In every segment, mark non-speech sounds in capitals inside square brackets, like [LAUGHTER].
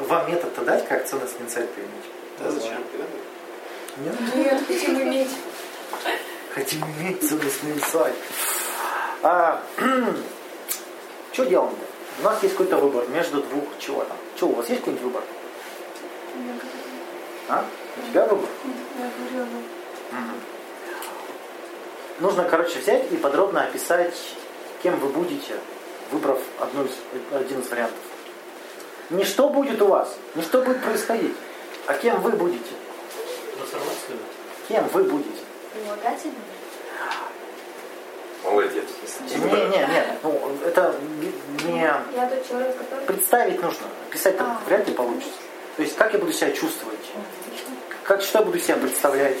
вам метод-то дать, как ценностный инсайт применить? Да, зачем? Нет? Нет, хотим иметь. Хотим иметь ценностный инсайт. А, [CLEARS THROAT] что делаем-то? У нас есть какой-то выбор между двух чего там. Что, у вас есть какой-нибудь выбор? А? У тебя выбор? Я говорила. Мгм. Нужно, короче, взять и подробно описать, кем вы будете, выбрав одну из, один из вариантов. Не что будет у вас, не что будет происходить, а кем вы будете. Кем вы будете. Прилагательный? Молодец. Не, не, не, ну, это не, не- Я тот человек, который... представить нужно, описать так А. вряд ли получится. То есть, как я буду себя чувствовать, как, что я буду себя представлять,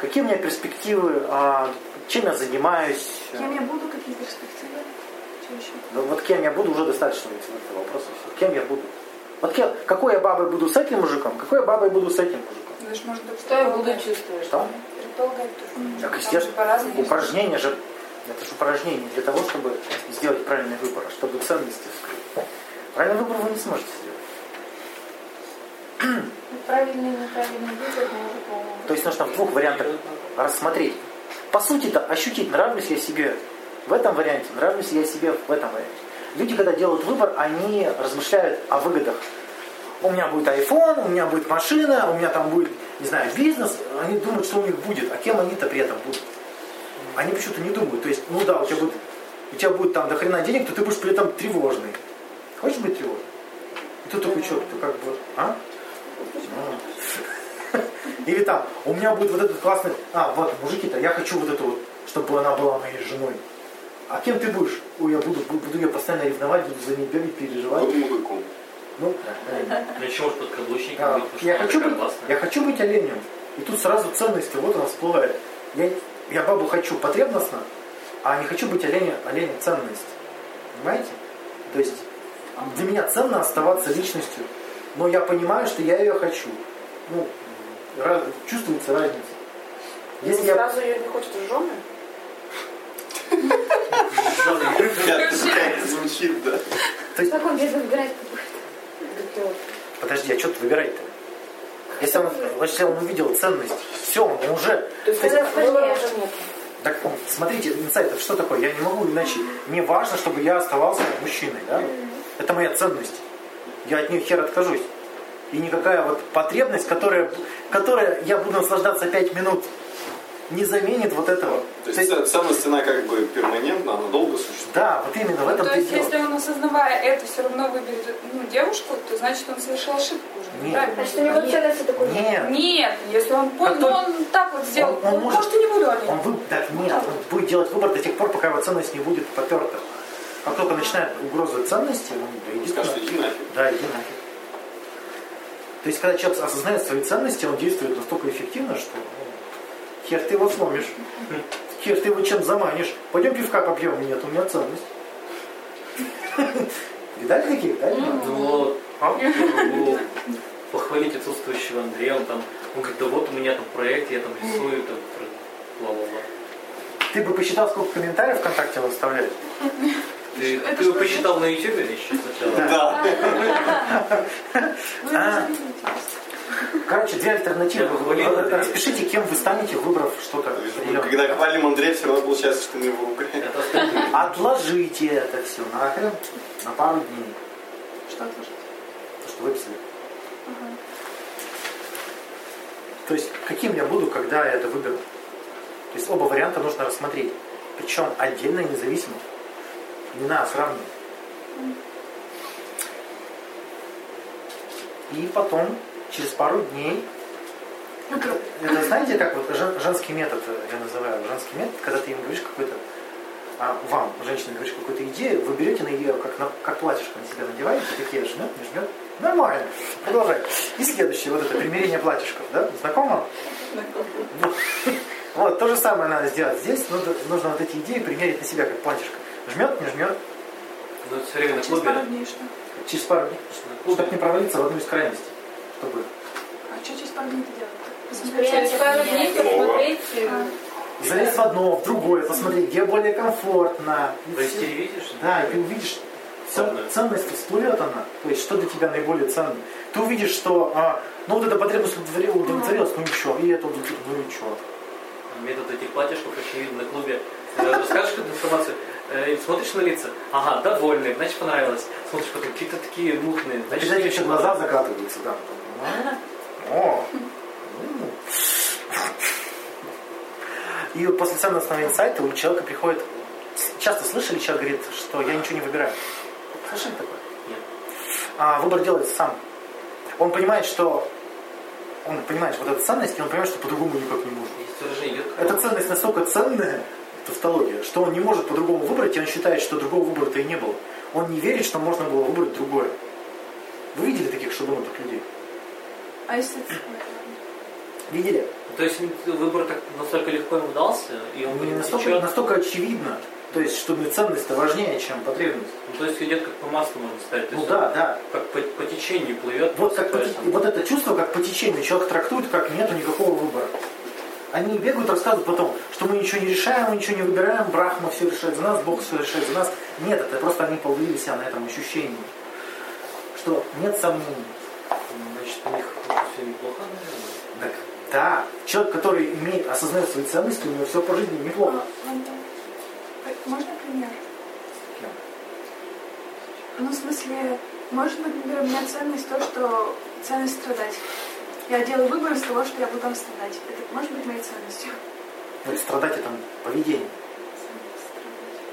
какие у меня перспективы, а, чем я занимаюсь. Кем я буду, какие перспективы? Что еще? Ну, вот кем я буду, уже достаточно этого вопроса. Кем я буду? Вот кем, какой я бабой буду с этим мужиком, какой я бабой буду с этим мужиком. Может быть, Что я буду чувствовать? Что? Предполагать тоже. Так, естественно, упражнение же, это же упражнение для того, чтобы сделать правильный выбор, а чтобы ценности вскрыть. Правильный выбор вы не сможете сделать. Ну, Правильный и неправильный выбор может по-моему. То есть нужно в двух вариантах рассмотреть. По сути-то ощутить, нравлюсь я себе в этом варианте, нравлюсь я себе в этом варианте. Люди, когда делают выбор, они размышляют о выгодах. У меня будет iPhone, у меня будет машина, у меня там будет, не знаю, бизнес. Они думают, что у них будет, а кем они-то при этом будут. Они почему-то не думают. То есть, ну да, у тебя будет, у тебя будет там до хрена денег, то ты будешь при этом тревожный. Хочешь быть тревожным? И ты такой, что, ты как бы, а? Ну. [LAUGHS] Или там, у меня будет вот этот классный, а, вот, мужики-то, я хочу вот эту вот, чтобы она была моей женой. А кем ты будешь? Ой, я буду, буду, буду ее постоянно ревновать, буду за ней бегать, переживать. Вот мужиком. Ну, э, Ну еще может подкаблучником а, быть, потому что я, хочу быть, я хочу быть оленем. И тут сразу ценности, вот она всплывает. Я, я бабу хочу потребностно, а не хочу быть оленем, оленем ценность. Понимаете? То есть для меня ценно оставаться личностью, но я понимаю, что я ее хочу. Ну, раз- чувствуется разница. Если Ну, я Сразу ее не хочет в жены? Звучит, да? То есть, Как он без выбирать подожди, а что тут выбирать-то? Если он, если он увидел ценность, все, он уже. То есть. Так, смотрите, инсайт, это что такое? Я не могу иначе. Мне важно, чтобы я оставался мужчиной, да? Это моя ценность. Я от нее хер откажусь. И никакая вот потребность, которая, которая я буду наслаждаться пять минут, не заменит вот этого. То есть ц- ценность, она как бы перманентна, она долго существует. да, вот именно в Ну, этом то ты есть, дело. если он, осознавая это, все равно выберет ну, девушку, то значит он совершил ошибку уже. Нет. Правильно? Значит, у него ценности такой нет. Нет, если он понял, ну только- он так вот сделал, Он- он ну, может- может, и не буду он вы... так нет, он будет делать выбор до тех пор, пока его ценность не будет поперта. Как только начинает угроза ценности, он да, иди Скажет, иди нафиг. Да, иди нафиг. То есть, когда человек осознает свои ценности, он действует настолько эффективно, что ну, хер ты его сломишь. Хер ты его чем заманишь. Пойдем пивка попьем. Нет, у меня ценность. [LAUGHS] Видали таких, да? Ну, А? похвалить отсутствующего Андрея, он там, он говорит, да вот у меня там проект, я там рисую, там, бла-бла-бла. Ты бы посчитал, сколько комментариев ВКонтакте он оставляет? Ты, ты его посчитал на YouTube или еще сначала? Да. Короче, две альтернативы. Вы. Распишите, кем вы станете, выбрав что-то. Когда хвалим Андрея, все равно получается, что мы его остальные. Отложите это все нахрен на пару дней. Что отложить? То, что выписали. То есть, каким я буду, когда я это выберу? То есть, оба варианта нужно рассмотреть. Причем отдельно и независимо. Не надо сравнивать. И потом, через пару дней, это знаете, как вот жен- женский метод, э, я называю женский метод, когда ты им говоришь какой-то, а, вам, женщина, говоришь какую-то идею, вы берете на ее, как, на, как платьишко на себя надеваете, такие жмет, не жмет. Нормально. Продолжай. И следующее, вот это примерение платьишков, да? Знакомо? Вот. Вот, то же самое надо сделать. Здесь нужно, нужно вот эти идеи примерить на себя, как платьишко. Жмет, не жмет. Ну, это все время на Через клубе. пару дней что? Через пару дней. Чтобы не провалиться в одну из крайностей. Чтобы А что через пару ты посмотреть, э, залезть в одно, в другое, посмотреть, где более комфортно. И То есть всё. телевидишь? Да, и ты увидишь ценность всплывет она. То есть, что для тебя наиболее ценно. Ты увидишь, что а, ну вот эта потребность удовлетворилась, удовлетворилась, ну и что, и это удовлетворилось, ну и что. Метод этих платьишков очень видно на клубе. Расскажешь какую-то информацию, э, смотришь на лица, ага, довольный, значит понравилось. Смотришь потом какие-то такие мутные, значит Обязательно еще ничего. глаза закатываются, да. О, м. И вот после ценностного инсайта у человека приходит... Часто слышали, человек говорит, что я ничего не выбираю. Слышали такое? Нет. А выбор делается сам. Он понимает, что... Он понимает вот эту ценность, и он понимает, что по-другому никак не может. Эта ценность настолько ценная, тавтология, что он не может по-другому выбрать, и он считает, что другого выбора-то и не было. Он не верит, что можно было выбрать другое. Вы видели таких шаблонных людей? А если Видели? То есть выбор так настолько легко ему дался, и он Не настолько, настолько очевидно. То есть, что ценность-то важнее, чем потребность. Ну, то есть идет как по маслу, можно сказать. Ну да, да. Как по, по течению плывет. Вот, как по вот это чувство, как по течению, человек трактует, как нету никакого выбора. Они бегают, рассказывают потом, что мы ничего не решаем, мы ничего не выбираем, Брахма все решает за нас, Бог все решает за нас. Нет, это просто они половили себя на этом ощущении, что нет сомнений. У них все неплохо, наверное. Так, да, человек, который имеет, осознает свои ценности, у него все по жизни неплохо. А, ладно. Можно пример? Ну, в смысле, может быть, например, у меня ценность то, что ценность страдать. Я делаю выбор из того, что я буду там страдать. Это может быть моей ценностью. Ну, страдать это поведение.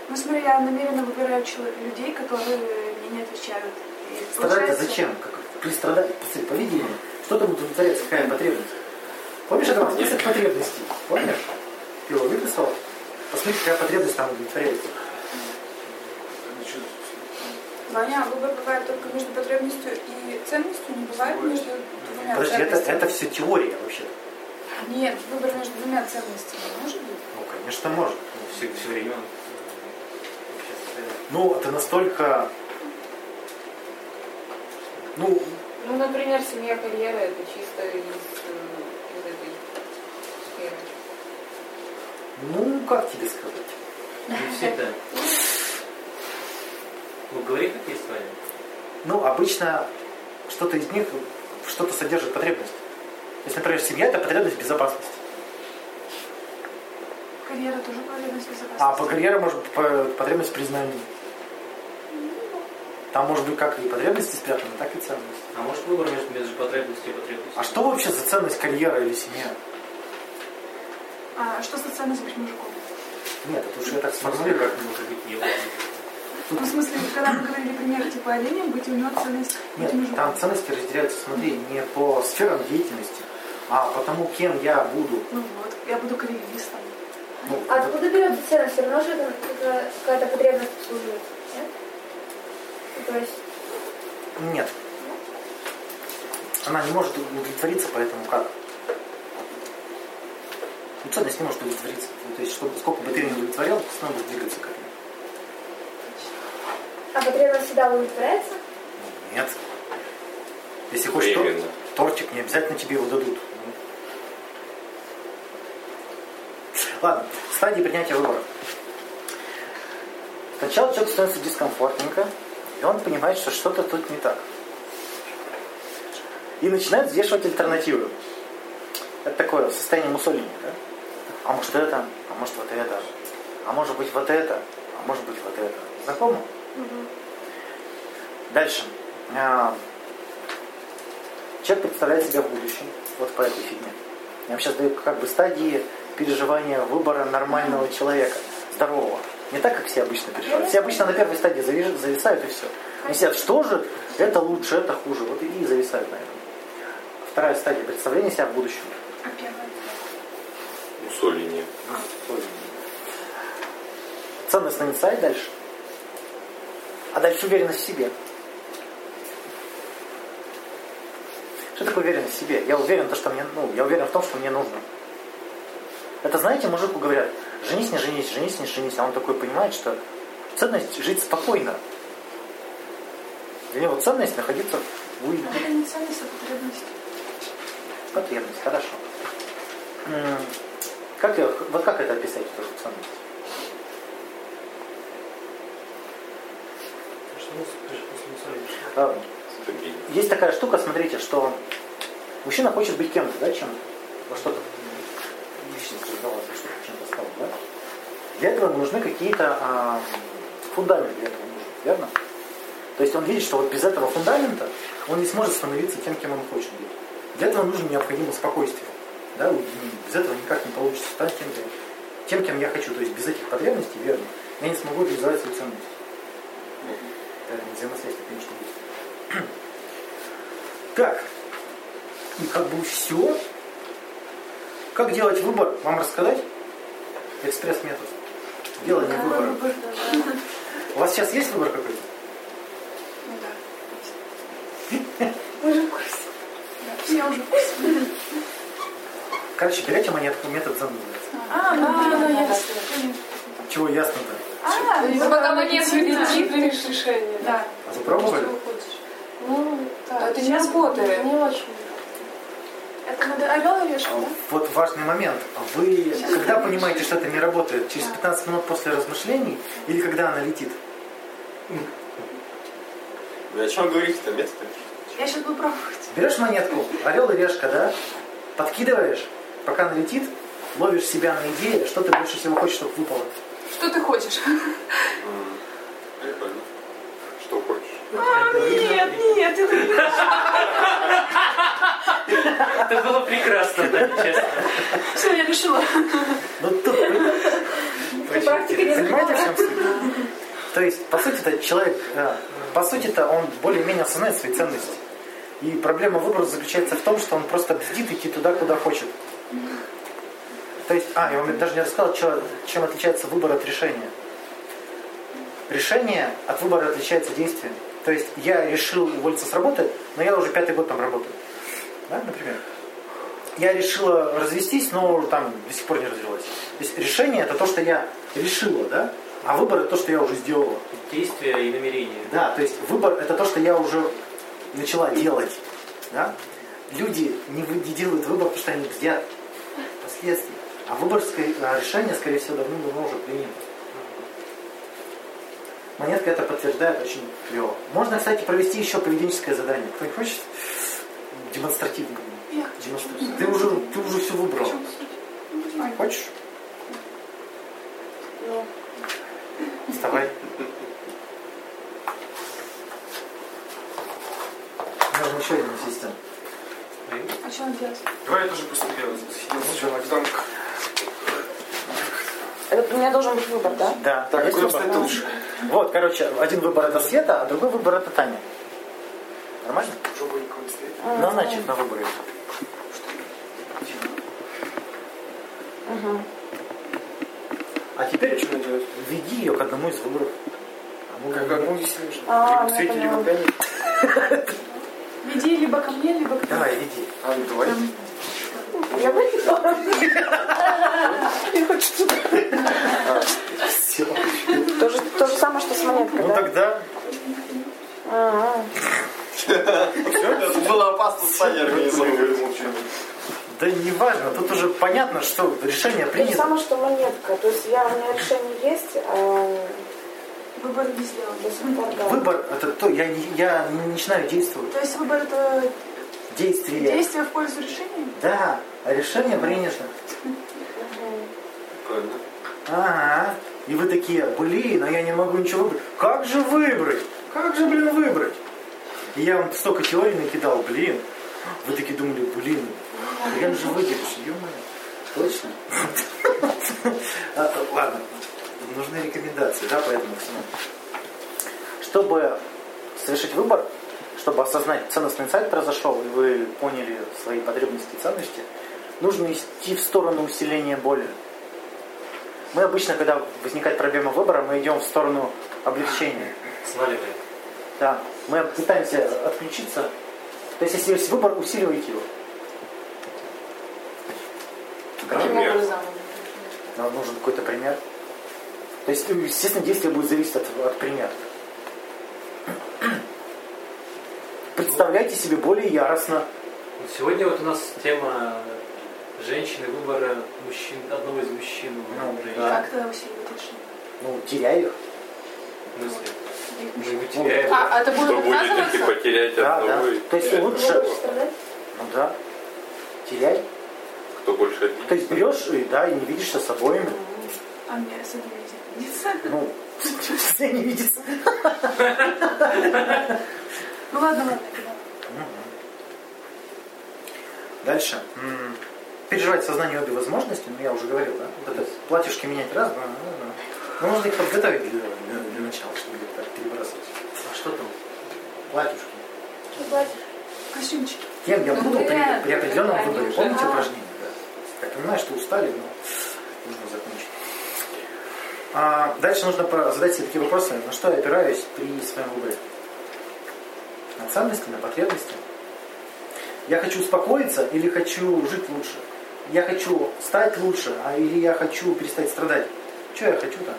Ну, смотри, я намеренно выбираю людей, которые мне не отвечают. И Страдать-то получается- зачем? Как при страдании, посмотри, поведение. Что там удовлетворяется, какая потребность? Помнишь, это список потребностей? Помнишь? Ты его выписал? Посмотри, какая потребность там удовлетворяется. Ваня, выбор бывает только между потребностью и ценностью, не бывает между двумя Подожди, это, ценностями. это все теория вообще. Нет, выбор между двумя ценностями может быть? Ну, конечно, может. Все, все время э, вообще состояние. Ну, это настолько... Ну, Ну, например, семья, карьера, это чисто из, э, из этой сферы. ну, как тебе сказать? Не всегда. Ну, говори, как есть, Ваня. Ну, обычно что-то из них, что-то содержит потребность. Если, например, семья, это потребность безопасности. Карьера тоже потребность безопасности. А по карьере может потребность признания. Там может быть как и потребности спрятаны, так и ценности. А может выбор между, между потребностью и потребностью? А что вообще за ценность карьера или семья? А что за ценность быть мужиком? Нет, это уж я так сформулирую. как может быть не очень. Ну, в смысле, когда мы говорили пример типа оленя, быть у него ценность быть Нет, мужиком. там ценности разделяются, смотри, не по сферам деятельности, а по тому, кем я буду. Ну вот, я буду карьеристом. Ну, А откуда берется ценность? Все равно же это какая- какая-то потребность обслуживает. Нет? То есть, Нет. Она не может удовлетвориться, поэтому как? Ну, ценность не может удовлетвориться. Ну, то есть, чтобы, сколько бы ты не удовлетворял, ты снова будешь двигаться к этому. а потребность всегда удовлетворяется? Нет. Если хочешь тор- тортик, не обязательно тебе его дадут. Ладно, стадии принятия выбора. Сначала человек становится дискомфортненько, и он понимает, что что-то тут не так. И начинает взвешивать альтернативы. Это такое состояние мусолини, да? А может это, а может вот это, а может быть вот это, а может быть вот это. Знакомо? Дальше. А, Человек представляет себя в будущем. Вот по этой фигне. Я вам сейчас даю как бы стадии переживания выбора нормального человека, здорового. Не так, как все обычно переживают. Все обычно на первой стадии завис- зависают и все. Они сидят, что же, это лучше, это хуже. Вот и зависают на этом. Вторая стадия представления себя в будущем. А первое? Муссолини. Ценностный инсайт дальше. А дальше уверенность в себе. Что такое уверенность в себе? Я уверен, то, что мне, ну, я уверен в том, что мне нужно. Это, знаете, мужику говорят, женись, не женись, женись, не женись. А он такой понимает, что ценность жить спокойно. Для него ценность находиться в уюте. Это не ценность, а потребность. Потребность, хорошо. Как, вот как это описать, эту ценность? Что, э, Стабильно. есть такая штука, смотрите, что мужчина хочет быть кем-то, да, чем во что-то личность создаваться, что-то чем-то стало, да? Для этого нужны какие-то а, фундаменты для этого нужен, верно? То есть он видит, что вот без этого фундамента он не сможет становиться тем, кем он хочет быть. Для этого нужно необходимо спокойствие. Да? у- Без этого никак не получится стать тем, кем, тем, кем я хочу. То есть без этих потребностей, верно, я не смогу реализовать свою ценность. Поэтому взаимосвязь конечно, будет. [CLEARS THROAT] Так, и как бы все. Как делать выбор? Вам рассказать? Экспресс-метод. Делание выбора. Выбор, да. У вас сейчас есть выбор какой-то? Ну да. Мы же в курсе. Да, все уже в курсе. Короче, берете монетку, метод называется. А, ну да, ясно. Чего ясно-то? А, Ну, пока монету не примешь решение. да. А вы пробовали? Ну, Да, это не работает. не очень. Это надо орел и решка, да? Вот важный момент. Вы когда понимаете, что это не работает? Через 15 минут после размышлений или когда она летит? Вы о чем говорите-то? Метод? Я сейчас буду пробовать. Берешь монетку, орел и решка, да? Подкидываешь, пока она летит, ловишь себя на идее, что ты больше всего хочешь, чтобы выпало. Что ты хочешь? Прикольно. Что хочешь? А, нет, нет, это не Это было прекрасно, да, честно. Все, я решила. Ну тут, Практика не понимаете, в чем суть? То есть, по сути, это человек, э, по сути-то он более-менее осознает свои ценности. И проблема выбора заключается в том, что он просто бздит идти туда, куда хочет. То есть, а, я вам даже не рассказал, чем отличается выбор от решения. Решение от выбора отличается действием. То есть я решил уволиться с работы, но я уже пятый год там работаю. Да, например. Я решила развестись, но там до сих пор не развелась. То есть решение это то, что я решила, да? А выбор это то, что я уже сделала. Действия и намерения. Да, то есть выбор это то, что я уже начала делать. Да? Люди не, не делают выбор, потому что они бздят последствий. А выбор, скорее- а решение, скорее всего, давно-давно уже принято. Монетка это подтверждает очень клево. Можно, кстати, провести еще поведенческое задание. Кто-нибудь хочет? Демонстративно. Я Демонстративно. Ты уже, ты уже все выбрал. Хочешь? Ну, Вставай. Нужно еще один ассистент. А что он делать? Давай я тоже просто делаю. Давай. Это у меня должен быть выбор, да? Да. Так, Есть какой выбор? стоит лучше? Вот, короче, один выбор это Света, а другой выбор это Таня. Нормально? Назначить на выборы. Угу. А теперь что делать? Введи ее к одному из выборов. А мы- Как одну? А, Либо к Свете, либо к Тане. Веди либо ко мне, либо к Давай, веди. А, ну давай. Я выкинула. Все. То же, то же самое, что с монеткой, Ну да? тогда Все, было опасно с организовывать. Да не важно, тут уже понятно, что решение То же принято. самое, что монетка. То есть я, у меня решение есть, а Выбор не сделан. до сих пор, да. Выбор это то, я, я не начинаю действовать. То есть выбор это Действие. действие в пользу решения? Да, а решение принято. Правильно. Ага. И вы такие, блин, а я не могу ничего выбрать. Как же выбрать? Как же, блин, выбрать? И я вам столько теорий накидал, блин. Вы такие думали, блин, хрен же выделишь, ё-моё. Точно? [LAUGHS] А, Ладно, нужны рекомендации, да, по этому всему. Чтобы совершить выбор, чтобы осознать ценностный инсайт произошел, и вы поняли свои потребности и ценности, нужно идти в сторону усиления боли. Мы обычно, когда возникает проблема выбора, мы идем в сторону облегчения. Сваливаем. Да. Мы пытаемся отключиться. То есть, если есть выбор, усиливайте его. Каким образом? Нам нужен какой-то пример. То есть, естественно, действие будет зависеть от, от примера. Представляйте себе более яростно. Сегодня вот у нас тема женщины, выбора мужчин, одного из мужчин. Ну, да. Как тогда усиливать решение? Ну, теряй их. Мы его теряем. А, а это Что будет будет, если потерять Да, да. одного? и То есть лучше-? Ну да. Теряй. Кто больше обидит? То есть берешь и да, и не видишься с обоими. А мне с одним видится. Ну, [LAUGHS] все не видится. [LAUGHS] Ну ладно, ладно. Дальше. Переживать в сознании обе возможности, ну я уже говорил, да? Вот это платьюшки менять раз, да, да, да. Ну, нужно их подготовить для, для- для начала, чтобы их так перебрасывать. А что там? Платьюшки. Что платишь? Костюмчики. Кем я Ну, буду при, при определенном выборе? уже- Помните упражнение? Да. Я понимаю, что устали, но нужно закончить. А, дальше нужно задать себе такие вопросы. На что я опираюсь при своем выборе? На ценности, на потребности? Я хочу успокоиться или хочу жить лучше? Я хочу стать лучше, а или я хочу перестать страдать? Что я хочу-то?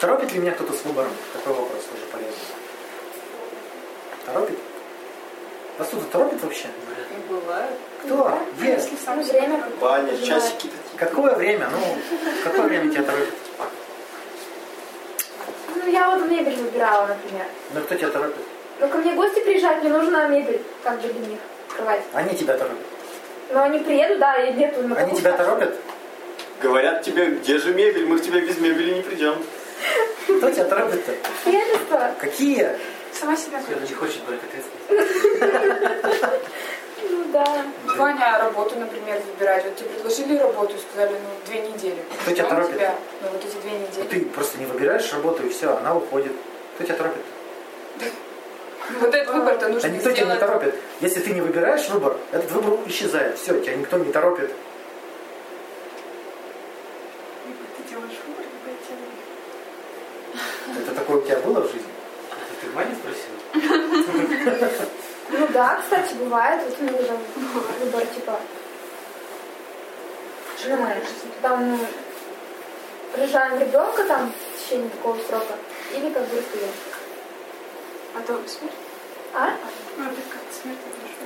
Торопит ли меня кто-то с выбором? Такой вопрос тоже полезный. Торопит? Вас кто-то торопит вообще? Ну, Бывает. Кто? Есть. Если сам Ну, себя время. Баня, часики такие. Какое время? Ну, какое время тебя торопит? Ну, я вот мебель выбирала, например. Ну, кто тебя торопит? Ну, ко мне гости приезжают, мне нужна мебель, как бы для них, кровать. Они тебя торопят. Но они приедут, да, и нету Они тебя стать. торопят? Говорят тебе, где же мебель? Мы к тебе без мебели не придем. Кто тебя торопит-то? Какие? Сама себя выбрал. не хочет брать ответственность. Ну, да. Ваня работу, например, выбирать. Вот тебе предложили работу и сказали, ну, две недели. Кто тебя Ждем торопит? тебя, Ну, вот эти две недели. ты просто не выбираешь работу и все, она уходит. Кто тебя торопит? [LAUGHS] Вот этот выбор-то нужно Да никто тебя не торопит. Если ты не выбираешь выбор, этот выбор исчезает. Все, тебя никто не торопит. Либо ты делаешь выбор, либо я тебя выберу. Это такое у тебя было в жизни? Это ты Ваня спросил? Ну да, кстати, бывает. Вот у меня там выбор, типа. Там ну, рожаем ребенка там в течение такого срока, или как бы расстаемся. А то смерть? А? Ну, это как смерть.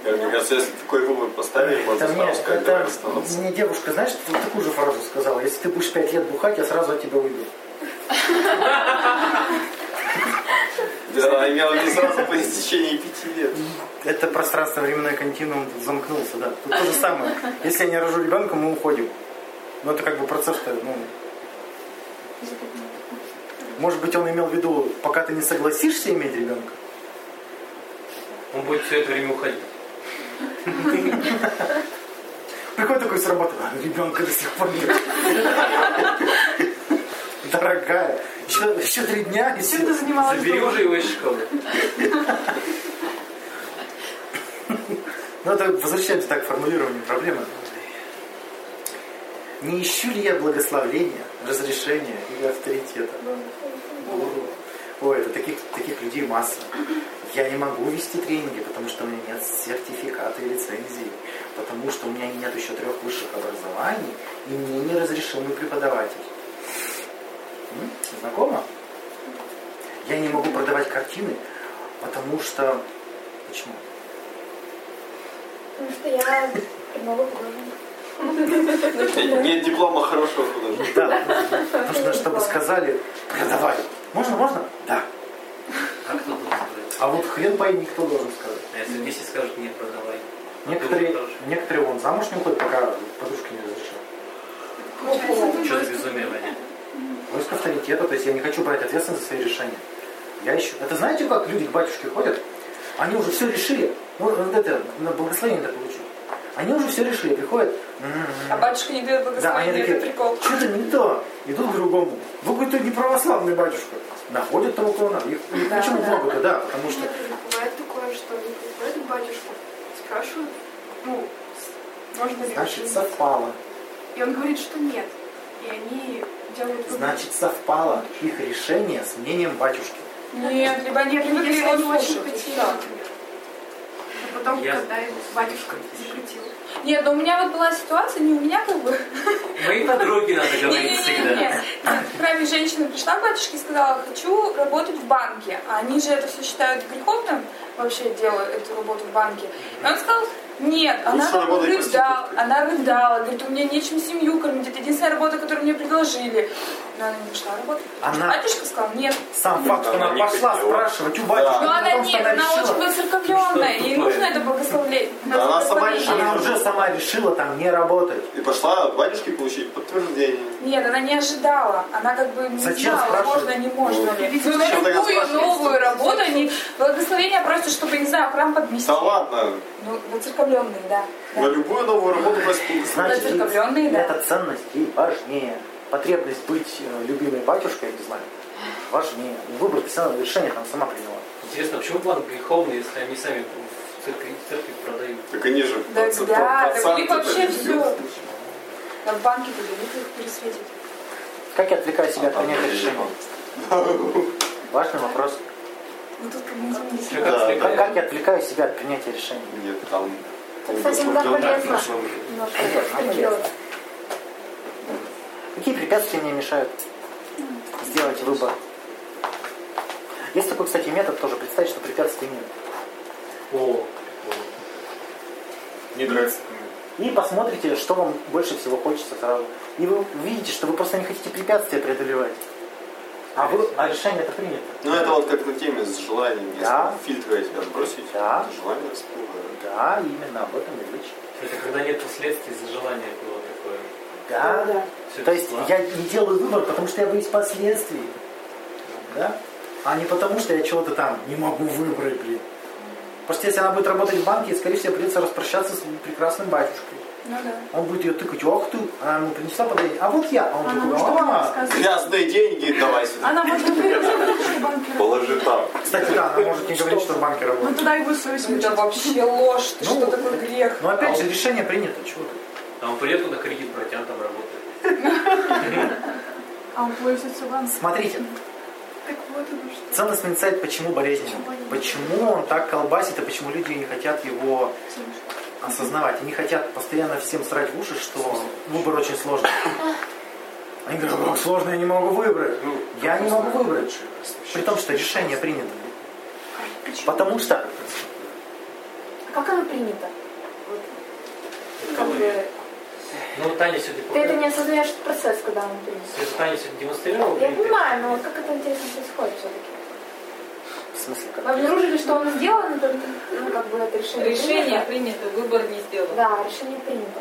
Как Мне кажется, если такой выбор поставили, можно мне, сразу сказать, давай остановиться. мне девушка, знаешь, вот такую же фразу сказала. Если ты будешь пять лет бухать, я сразу от тебя уйду. [LAUGHS] Да, в виду [LAUGHS] сразу по истечении пяти лет. Это пространство-временной континуум замкнулся, да. Тут то же самое. Если я не рожу ребенка, мы уходим. Но это как бы процесс-то, ну... Может быть, он имел в виду, пока ты не согласишься иметь ребенка? Он будет все это время уходить. Приходит такой с работы, а ребенка до сих пор нет. Дорогая, еще, еще три дня и Чем ты занималась? Забери уже его из школы. Ну, это возвращаемся так к формулированию проблемы. Не ищу ли я благословления, разрешения или авторитета? Ой, это таких, таких людей масса. Я не могу вести тренинги, потому что у меня нет сертификата и лицензии, потому что у меня нет еще трех высших образований, и мне не разрешенный преподаватель. Знакомо? Я не могу продавать картины, потому что... Почему? Потому что я прямого художника. Нет диплома хорошего художника. Да, нужно, чтобы сказали, продавай. Можно, можно? Да. А кто должен сказать? А вот хрен пойми, кто должен сказать. А если 10 скажут, нет, продавай. Некоторые, некоторые вон замуж не уходят, пока подружка не. Получается, Что за безумие, Ваня? Поиск авторитета, то есть я не хочу брать ответственность за свои решения. Я ищу. Это знаете, как люди к батюшке ходят? Они уже все решили. Ну, вот это, на благословение так получу. Они уже все решили, приходят. «М-м-м». А батюшка не дает Да, они такие, это прикол. что-то не то. Идут к другому. Вы какой-то не православный батюшка. Находят того. Их, их Да, почему да. много-то, да, потому что Нет, бывает такое, что они приходят к батюшку, спрашивают, ну, можно ли значит совпало. И он говорит, что нет. И они. Значит совпало их решение с мнением батюшки. Нет, либо они Нет, привыкли его очень например. А потом, Я- когда их батюшка запретил. Нет, но у меня вот была ситуация, не у меня как бы. Мои подруги надо говорить всегда. Не-не-не. Правильно, женщина пришла к батюшке и сказала, хочу работать в банке. А они же это все считают греховным, вообще делают эту работу в банке. И он сказал, нет, она Лучше работать рыдала, она рыдала, говорит, у меня нечем семью кормить, это единственная работа, которую мне предложили. Но она не пошла работать. Она- Батюшка сказал, нет. Сам факт, что она Она пошла хотела. спрашивать у батюшки, Но она нет, она она очень решила. воцерковленная, ей нужно это благословление. Да она сама благословение. Она уже сама решила там не работать. И пошла от батюшки получить подтверждение. Нет, она не ожидала. Она как бы не Зачем знала, спрашивать? можно, не можно. Ну, на Зачем тогда любую новую работу они благословения просят, чтобы, не знаю, храм подместить. Да ладно, Ну, воцерковленные, да. на любую новую работу просит Значит, Воцерковленные, да. эта ценность ей важнее. Потребность быть э, любимой батюшкой, не знаю, важнее. Выбор равно решение там сама приняла. Интересно, а почему банк греховный, если они сами в церкви, в церкви продают? Так они же Да, процент- да, так у процент них это вообще не все. Там в банке подают их пересветить. Как я отвлекаю себя от принятия решения? Важный вопрос. Ну Да, как как я отвлекаю себя от принятия решения? Нет, там... Кстати, иногда полезно. Делать. Какие препятствия мне мешают сделать выбор? Есть такой, кстати, метод тоже. Представить, что препятствий нет. О, Не нравится. И посмотрите, что вам больше всего хочется сразу. И вы увидите, что вы просто не хотите препятствия преодолевать. А, вы, а решение это принято. Ну это вот как на теме с желанием. Если Да. фильтры эти отбросить, Да. то желание всплывает. Да, именно об этом и речь. это когда нет последствий из-за желания было такое. Да. Всё То это есть я не делаю выбор, потому что я боюсь последствий. Да? А не потому, что я чего-то там не могу выбрать, блин. Просто если она будет работать в банке, скорее всего, придется распрощаться с прекрасным батюшкой. Ну да. Он будет ее тыкать, ох ты, она ему принесла подарение. А вот я. А он Она такой, «А». Грязные деньги давай сюда. Она может говорить, что банки Положи там. Кстати, да, она может не говорить, что в банке Ну работает. тогда и будет совесть Это мучить. вообще ложь. Ты Ну, что такое грех? Но опять же, решение принято. Чего ты? А он придет туда кредит брать, а там работает. [LAUGHS] А он платится вам. Смотрите, Так вот оно что. инсайт почему болезненен? Почему он так колбасит и почему люди не хотят его осознавать. Они хотят постоянно всем срать в уши, что выбор очень сложный. Они говорят, как сложно, я не могу выбрать. Я не могу выбрать. При том, что решение принято. Потому что А как оно принято? Вот. Как бы, Ну, Таня сегодня ты это не осознаешь этот процесс, когда принято. Света Таня сегодня демонстрировала. Я понимаю, но как это интересно происходит все-таки? в смысле Вы как? обнаружили, что оно сделано, это, ну, как бы это решение Решение принято? принято, выбор не сделан. Да, решение принято.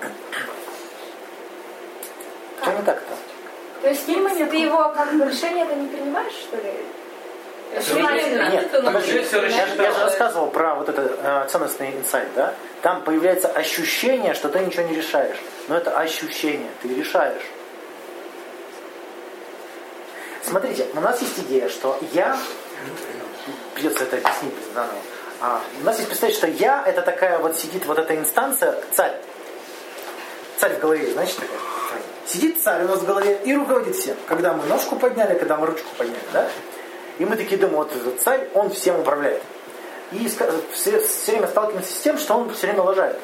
Что не так-то? То есть ты, ты его как бы решение это не принимаешь, что ли? Нет, подожди, я, же- я же рассчитала. рассказывал про вот это э, ценностный инсайт, да? Там появляется ощущение, что ты ничего не решаешь. Но это ощущение, ты решаешь. Смотрите, у нас есть идея, что я, придется это объяснить заново, а, у нас есть представить, что я это такая вот сидит вот эта инстанция, царь. Царь в голове, знаете, такая? Сидит царь у нас в голове и руководит всем. Когда мы ножку подняли, когда мы ручку подняли, да? И мы такие думаем, вот этот царь, он всем управляет. И все, все время сталкиваемся с тем, что он все время лажает.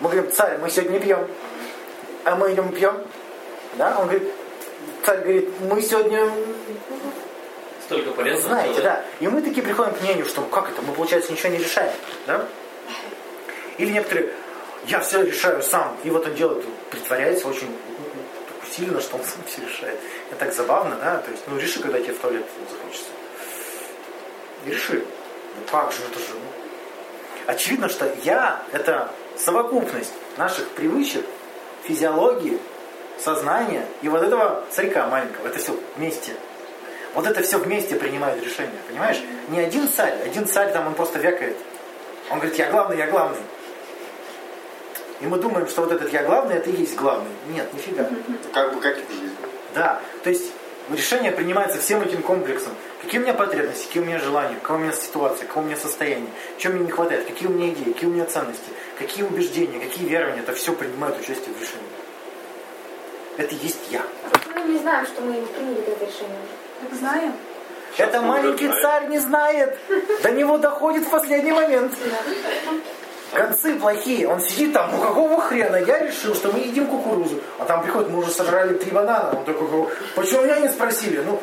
Мы говорим, царь, мы сегодня не пьем. А мы идем пьем. Да? Он говорит, царь говорит, мы сегодня Столько полезного. знаете, всего, да. И мы такие приходим к мнению, что как это, мы, получается, ничего не решаем. Да? Или некоторые, я все решаю сам. И вот он делает, притворяется очень усиленно, что он сам все решает. Это так забавно, да? То есть, ну реши, когда тебе в туалет захочется. И реши. Ну как же, это же... ну. Очевидно, что я – это совокупность наших привычек, физиологии, сознания и вот этого царька маленького. Это все вместе. Вот это все вместе принимает решение, понимаешь? Не один царь, один царь там он просто вякает. Он говорит, я главный, я главный. И мы думаем, что вот этот я главный, это и есть главный. Нет, нифига. Как бы как в жизни. Да, то есть решение принимается всем этим комплексом. Какие у меня потребности, какие у меня желания, какая у меня ситуация, какое у меня состояние, чего мне не хватает, какие у меня идеи, какие у меня ценности, какие убеждения, какие верования, это все принимает участие в решении. Это и есть я. Мы не знаем, что мы приняли это решение. Так знаем. Это маленький царь не знает. До него доходит в последний момент. Концы плохие. Он сидит там, ну какого хрена? Я решил, что мы едим кукурузу. А там приходит, мы уже сожрали три банана. Он такой, «Ну, почему меня не спросили? Ну,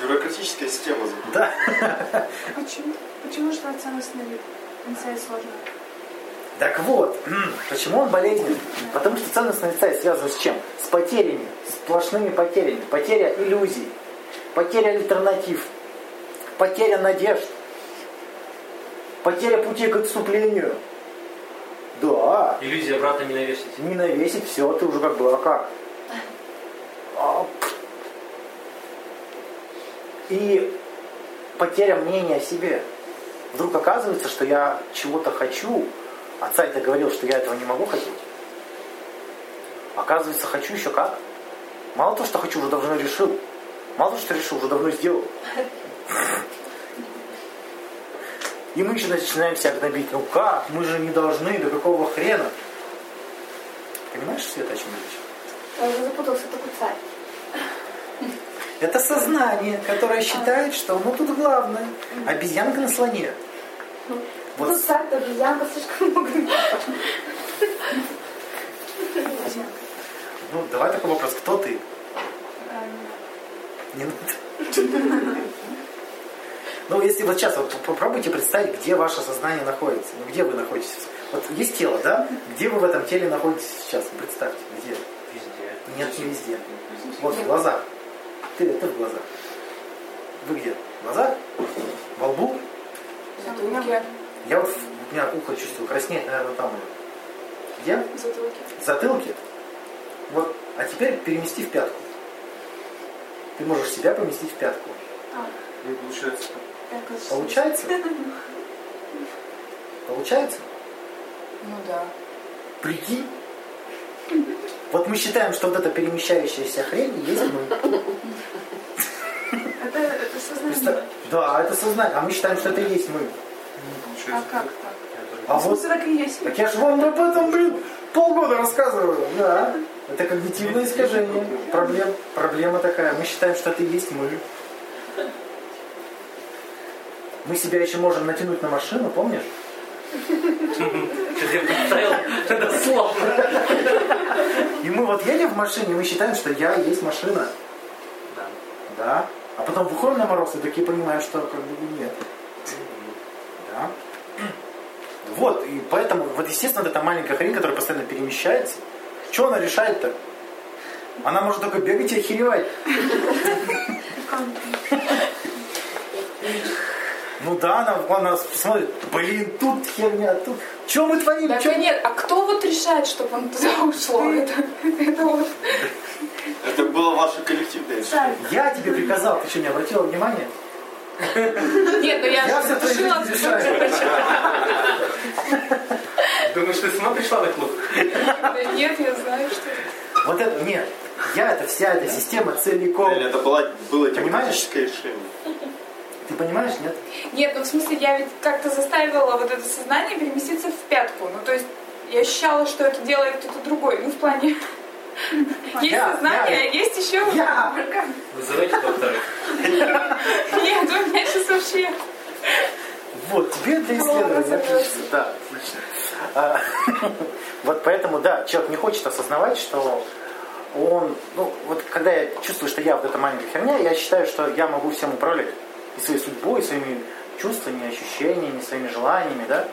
Бюрократическая система. да. Почему? Почему же ценностный инсайт сложно? Так вот, почему он болезненный? Потому что ценностный инсайт связан с чем? С потерями, сплошными потерями. Потеря иллюзий, потеря альтернатив, потеря надежд, потеря пути к отступлению. Да, Иллюзия обратно не навесить. не навесить все, ты уже как бы, а как? А. И потеря мнения о себе. Вдруг оказывается, что я чего-то хочу, а царь-то говорил, что я этого не могу хотеть. Оказывается, хочу еще как. Мало того, что хочу, уже давно решил. Мало того, что решил, уже давно сделал. И мы еще начинаем себя гнобить. Ну как? Мы же не должны, до какого хрена? Понимаешь, Света, о чем речь? Я уже запутался, такой царь. Это сознание, которое считает, что ну тут главное. Обезьянка на слоне. Вот Тут царь-то обезьянка слишком много. Ну, давай такой вопрос. Кто ты? Не надо. Ну, если вот сейчас вот попробуйте представить, где ваше сознание находится. Ну, где вы находитесь? Вот есть тело, да? Где вы в этом теле находитесь сейчас? Представьте, где? Везде. Нет, не везде. Вот в глазах. Ты, ты в глазах. Вы где? В глазах? Во лбу? Я вот, у меня ухо чувствую, краснеет, наверное, там. Где? Затылки. В затылке. Вот. А теперь перемести в пятку. Ты можешь себя поместить в пятку. И получается, Получается? [LAUGHS] Получается? Ну да. Прикинь? Вот мы считаем, что вот эта перемещающаяся хрень есть мы. Это, это сознание. Да, это сознание. А мы считаем, что это и есть мы. А как так? А вот, так и есть. так я же вам об этом, блин, полгода рассказываю. Да. Это когнитивное искажение. Проблем, проблема такая. Мы считаем, что это и есть мы. Мы себя еще можем натянуть на машину, помнишь? Что-то я представил, это сложно. И мы вот едем в машине, и мы считаем, что я есть машина. Да. Да. А потом выходим на мороз и такие понимаем, что как бы нет. Да. Вот, и поэтому, вот естественно, вот эта маленькая хрень, которая постоянно перемещается, что она решает-то? Она может только бегать и охеревать. [LAUGHS] Ну да, она, она смотрит, блин, тут херня, тут. Что мы творим? Чё и нет, а кто вот решает, чтобы он туда [LAUGHS] ушло? Это, это вот. Это было ваше коллективное решение. Я тебе приказал, ты что, не обратила внимания? Нет, ну я, Я все твои решила. жизни решаю. [LAUGHS] Думаешь, ты сама пришла на клуб? Да Нет, я знаю, что. Вот это, нет, я это вся эта система целиком. Это было, было тематическое решение. Ты понимаешь, нет? Нет, ну в смысле, я ведь как-то заставила вот это сознание переместиться в пятку. Ну то есть я ощущала, что это делает кто-то другой. Ну в плане... [LAUGHS] Есть Я, сознание, я. а есть еще... Я! Вызывайте доктора. [LAUGHS] Нет, у меня сейчас вообще... Вот, тебе для исследования. Отлично, да, отлично. А, [LAUGHS] Вот поэтому, да, человек не хочет осознавать, что он, ну, вот когда я чувствую, что я вот эта маленькая херня, я считаю, что я могу всем управлять. И своей судьбой, и своими чувствами, ощущениями, своими желаниями, да?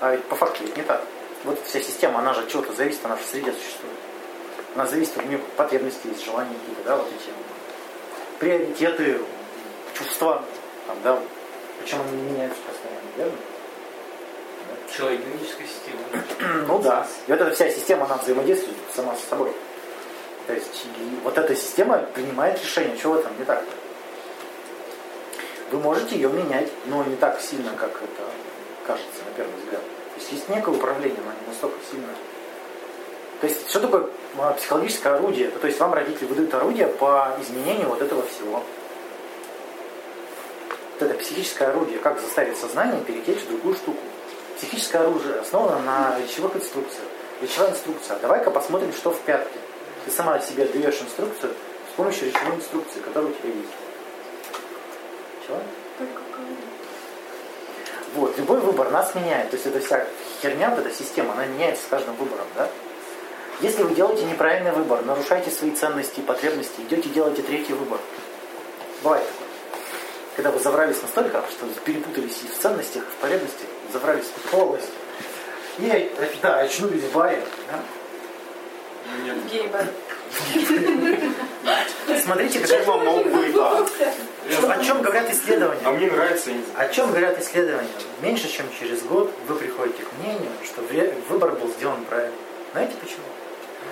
А ведь по факту ведь не так. Вот вся система, она же от чего-то зависит, она же в среде существует. Она зависит от нее потребности, есть желания какие-то, да, вот эти приоритеты, чувства, там, да, причем они меняются постоянно, верно? Человек-генетическая система. [CLEARS THROAT] Ну да. И вот эта вся система, она взаимодействует сама с собой. То есть вот эта система принимает решение, что в этом не так. Вы можете ее менять, но не так сильно, как это кажется на первый взгляд. То есть есть некое управление, но не настолько сильное. То есть что такое а, психологическое орудие? То есть вам родители выдают орудие по изменению вот этого всего. Вот это психическое орудие, как заставить сознание перетечь в другую штуку. Психическое оружие основано на речевых инструкциях. Речевая инструкция. Давай-ка посмотрим, что в пятке. Ты сама себе даешь инструкцию с помощью речевой инструкции, которая у тебя есть. Только говорю. Вот, любой выбор нас меняет. То есть эта вся херня, вот эта система, она меняется с каждым выбором, да? Если вы делаете неправильный выбор, нарушаете свои ценности и потребности, идете делаете третий выбор. Бывает такое. Когда вы заврались настолько, что перепутались и в ценностях, и в потребностях, заврались полностью. И, э, да, очнулись в баре. Да? Гейбер. [LAUGHS] Смотрите, как, вам мог быть о чем говорят исследования. А мне нравится. О чем говорят исследования? Меньше чем через год вы приходите к мнению, что выбор был сделан правильно. Знаете почему?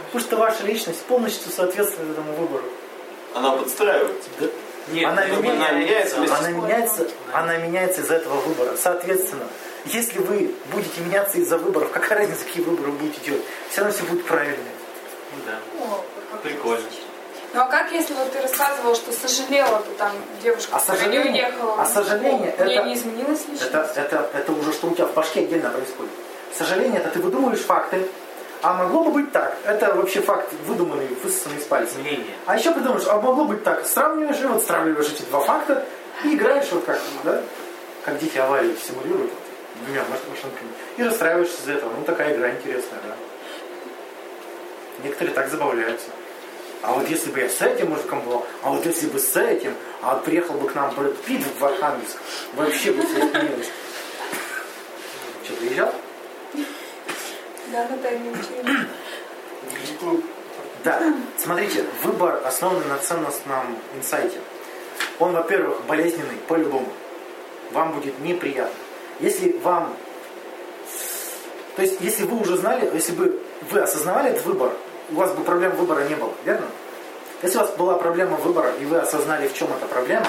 Потому что ваша личность полностью соответствует этому выбору. Она подстраивается. Да. Нет, Она ну, меняется. меняется Она меняется, она меняется из-за этого выбора. Соответственно, если вы будете меняться из-за выборов, какая разница, какие выборы вы будете делать? Все равно все будет правильные. Ну да. О, Прикольно. Ну а как если вот ты рассказывал, что сожалела ты там девушка, А которая не сожаление- уехала? а сожаление У нее это- не изменилась личность? Это, это, это уже что у тебя в башке отдельно происходит. Сожаление, это ты выдумываешь факты, а могло бы быть так. Это вообще факт выдуманный, высосанный из пальца. Мнение. А еще придумаешь, а могло быть так. Сравниваешь и вот сравниваешь эти два факта и играешь вот как, да, как дети аварии симулируют вот, двумя маш- машинками. И расстраиваешься из-за этого. Ну, такая игра интересная, да. Некоторые так забавляются. А вот если бы я с этим мужиком был, а вот если бы с этим, а вот приехал бы к нам Брэд Питт в Архангельск, вообще бы все изменилось. Что, приезжал? Да, на вечеринке. Да. Смотрите, выбор основан на ценностном инсайте. Он, во-первых, болезненный по-любому. Вам будет неприятно. Если вам... То есть, если вы уже знали, если бы вы осознавали этот выбор, у вас бы проблем выбора не было, верно? Если у вас была проблема выбора, и вы осознали, в чем эта проблема,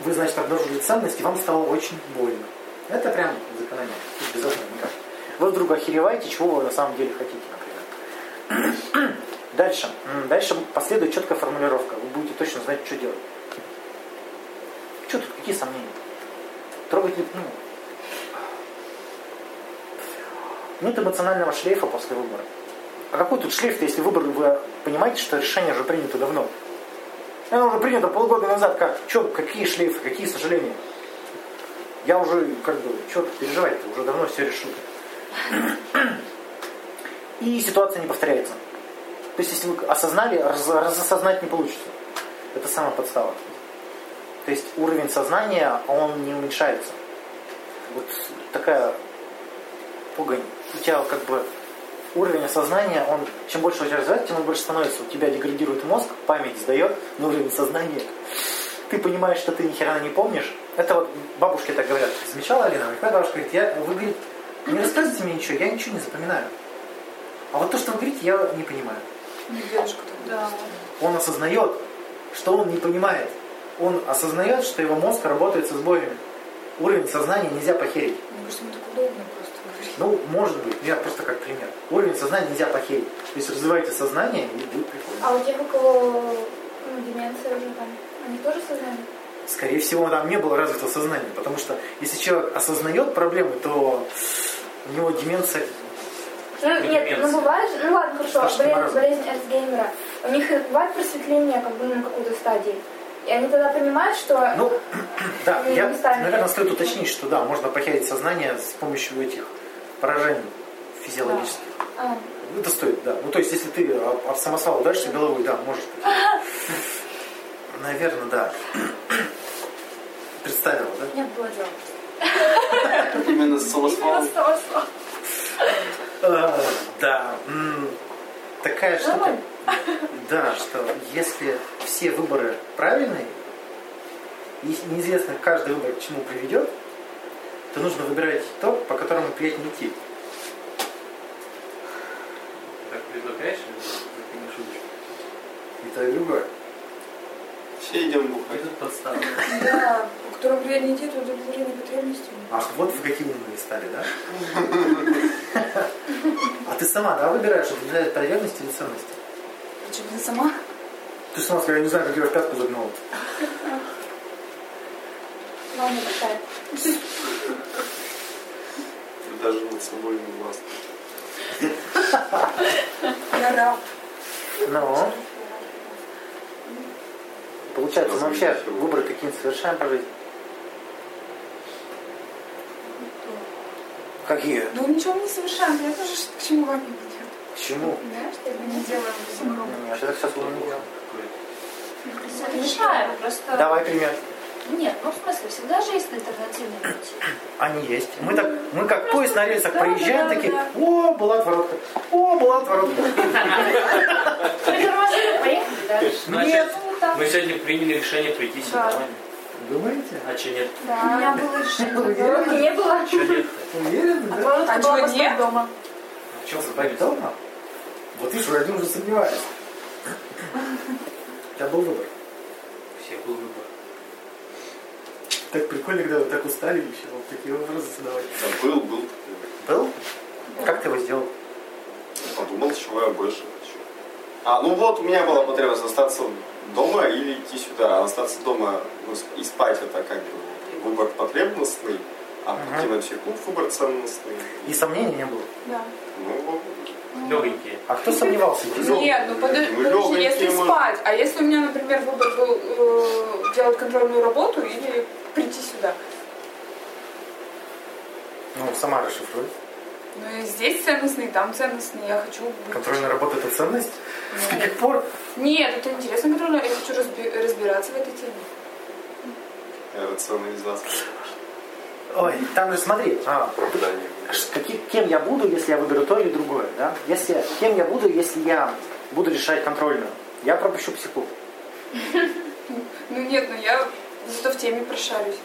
вы, значит, обнаружили ценность, и вам стало очень больно. Это прям закономерно. Без этого никак. Вы вдруг охереваете, чего вы на самом деле хотите, например. [CLEARS THROAT] Дальше. Дальше последует четкая формулировка. Вы будете точно знать, что делать. Что тут, какие сомнения? Трогать ли, ну, нет эмоционального шлейфа после выбора. А какой тут шлейф-то, если выбор, вы понимаете, что решение уже принято давно? Оно уже принято полгода назад. Как? Че, какие шлейфы, какие сожаления? Я уже, как бы, что переживать-то, уже давно все решил. И ситуация не повторяется. То есть, если вы осознали, раз- разосознать не получится. Это самая подстава. То есть уровень сознания, он не уменьшается. Вот такая погонь. У тебя как бы уровень осознания, он чем больше у тебя развивается, тем он больше становится. У тебя деградирует мозг, память сдает на уровень сознания. Ты понимаешь, что ты ни хера не помнишь. Это вот бабушки так говорят. Замечала Алина? Моя бабушка говорит, я, вы, говорит, не рассказывайте мне ничего, я ничего не запоминаю. А вот то, что вы говорите, я не понимаю. Дедушка там. Да. Он осознает, что он не понимает. Он осознает, что его мозг работает со сбоями. Уровень сознания нельзя похерить. Мне кажется, ему так удобно просто. Ну, может быть, я просто как пример. Уровень сознания нельзя похерить. То есть развивайте сознание, и будет прикольно. А у тех, у кого ну, деменция уже там, они тоже сознание? Скорее всего, там не было развитого сознания, потому что если человек осознает проблемы, то у него деменция Ну, нет, Деменция. ну бывает ну ладно, хорошо, болезнь, болезнь Эрцгеймера. У них бывает просветление как бы на какой-то стадии. И они тогда понимают, что Ну, [CLEARS THROAT] да, Ну, я, наверное, стоит уточнить, что да, можно похерить сознание с помощью этих поражений физиологических. а, Это стоит, да. Ну, то есть, если ты об, об самосвал ударишься головой, да, можешь. [LAUGHS] Наверное, да. [CLEARS THROAT] Представила, да? Нет, было дело. Именно с самосвалом. Э, Да. м, Такая штука. Да, что если все выборы правильные, и неизвестно каждый выбор к чему приведет, то нужно выбирать то, по которому приятнее идти. Так предлагаешь или не шутишь? И то, и другое. Все идем бухать. тут подстава. Да, по которому приятнее идти, то удовлетворение потребностей. Ах, вот вы какие умные стали, да? [LAUGHS] А ты сама, да, выбираешь, удовлетворяет потребности или ценности? Причем ты сама? Ты сама сказала, я не знаю, как я в пятку загнал. мама такая. Собой не властны. Я раб. Ну, получается, мы вообще выборы какие-нибудь совершаем по жизни. Какие? Ну ничего мы не совершаем, я тоже к чему вам не придет. К чему? Знаешь, что Мы не делаем. Ну, Я сейчас сейчас уже не делал. Решаем, просто... Давай пример. Нет, ну в смысле, всегда же есть альтернативные пути. [CLEARS THROAT] Они есть. Мы так, мы как поезд на рельсах Да, проезжаем, да, такие, да. о, была отворотка, о, была отворотка. [LAUGHS] Притормозили, поехали дальше. Мы Нет. опять- Мы сегодня приняли решение прийти сюда. Да. Думаете? А че нет? Да. У меня было решение. Не было. Че нет-то? Уверен, да? А чего, посреди нет? дома. В чем Спать забавить? дома? Вот видишь, один уже сомневается. У тебя был выбор. Все был выбор. Так прикольно, когда вы так устали еще, вот такие вопросы задавать. Да, был, был. Был? Как ты его сделал? Подумал, чего я больше хочу. А, ну вот, у меня была потребность остаться дома или идти сюда. А остаться дома ну, и спать это как бы выбор потребностный, а Ага. пойти на психу выбор ценностный. И сомнений не было. Да. Ну, вот. Легенькие. А кто сомневался? Нет, ну подожди, Мы подожди, если мы. спать, а если у меня, например, выбор был э, делать контрольную работу или прийти сюда? Ну, сама расшифруй. Ну и здесь ценностный, там ценностный, я хочу быть. Контрольная работа это ценность? С Ну, каких пор? Нет, это интересно контрольная, я хочу разби- разбираться в этой теме. рационализация. Ой, там же смотри, а, ш- каки- кем я буду, если я выберу то или другое, да? Если, кем я буду, если я буду решать контрольную? Я пропущу психу. [LAUGHS] Ну нет, ну я зато в теме прошарюсь.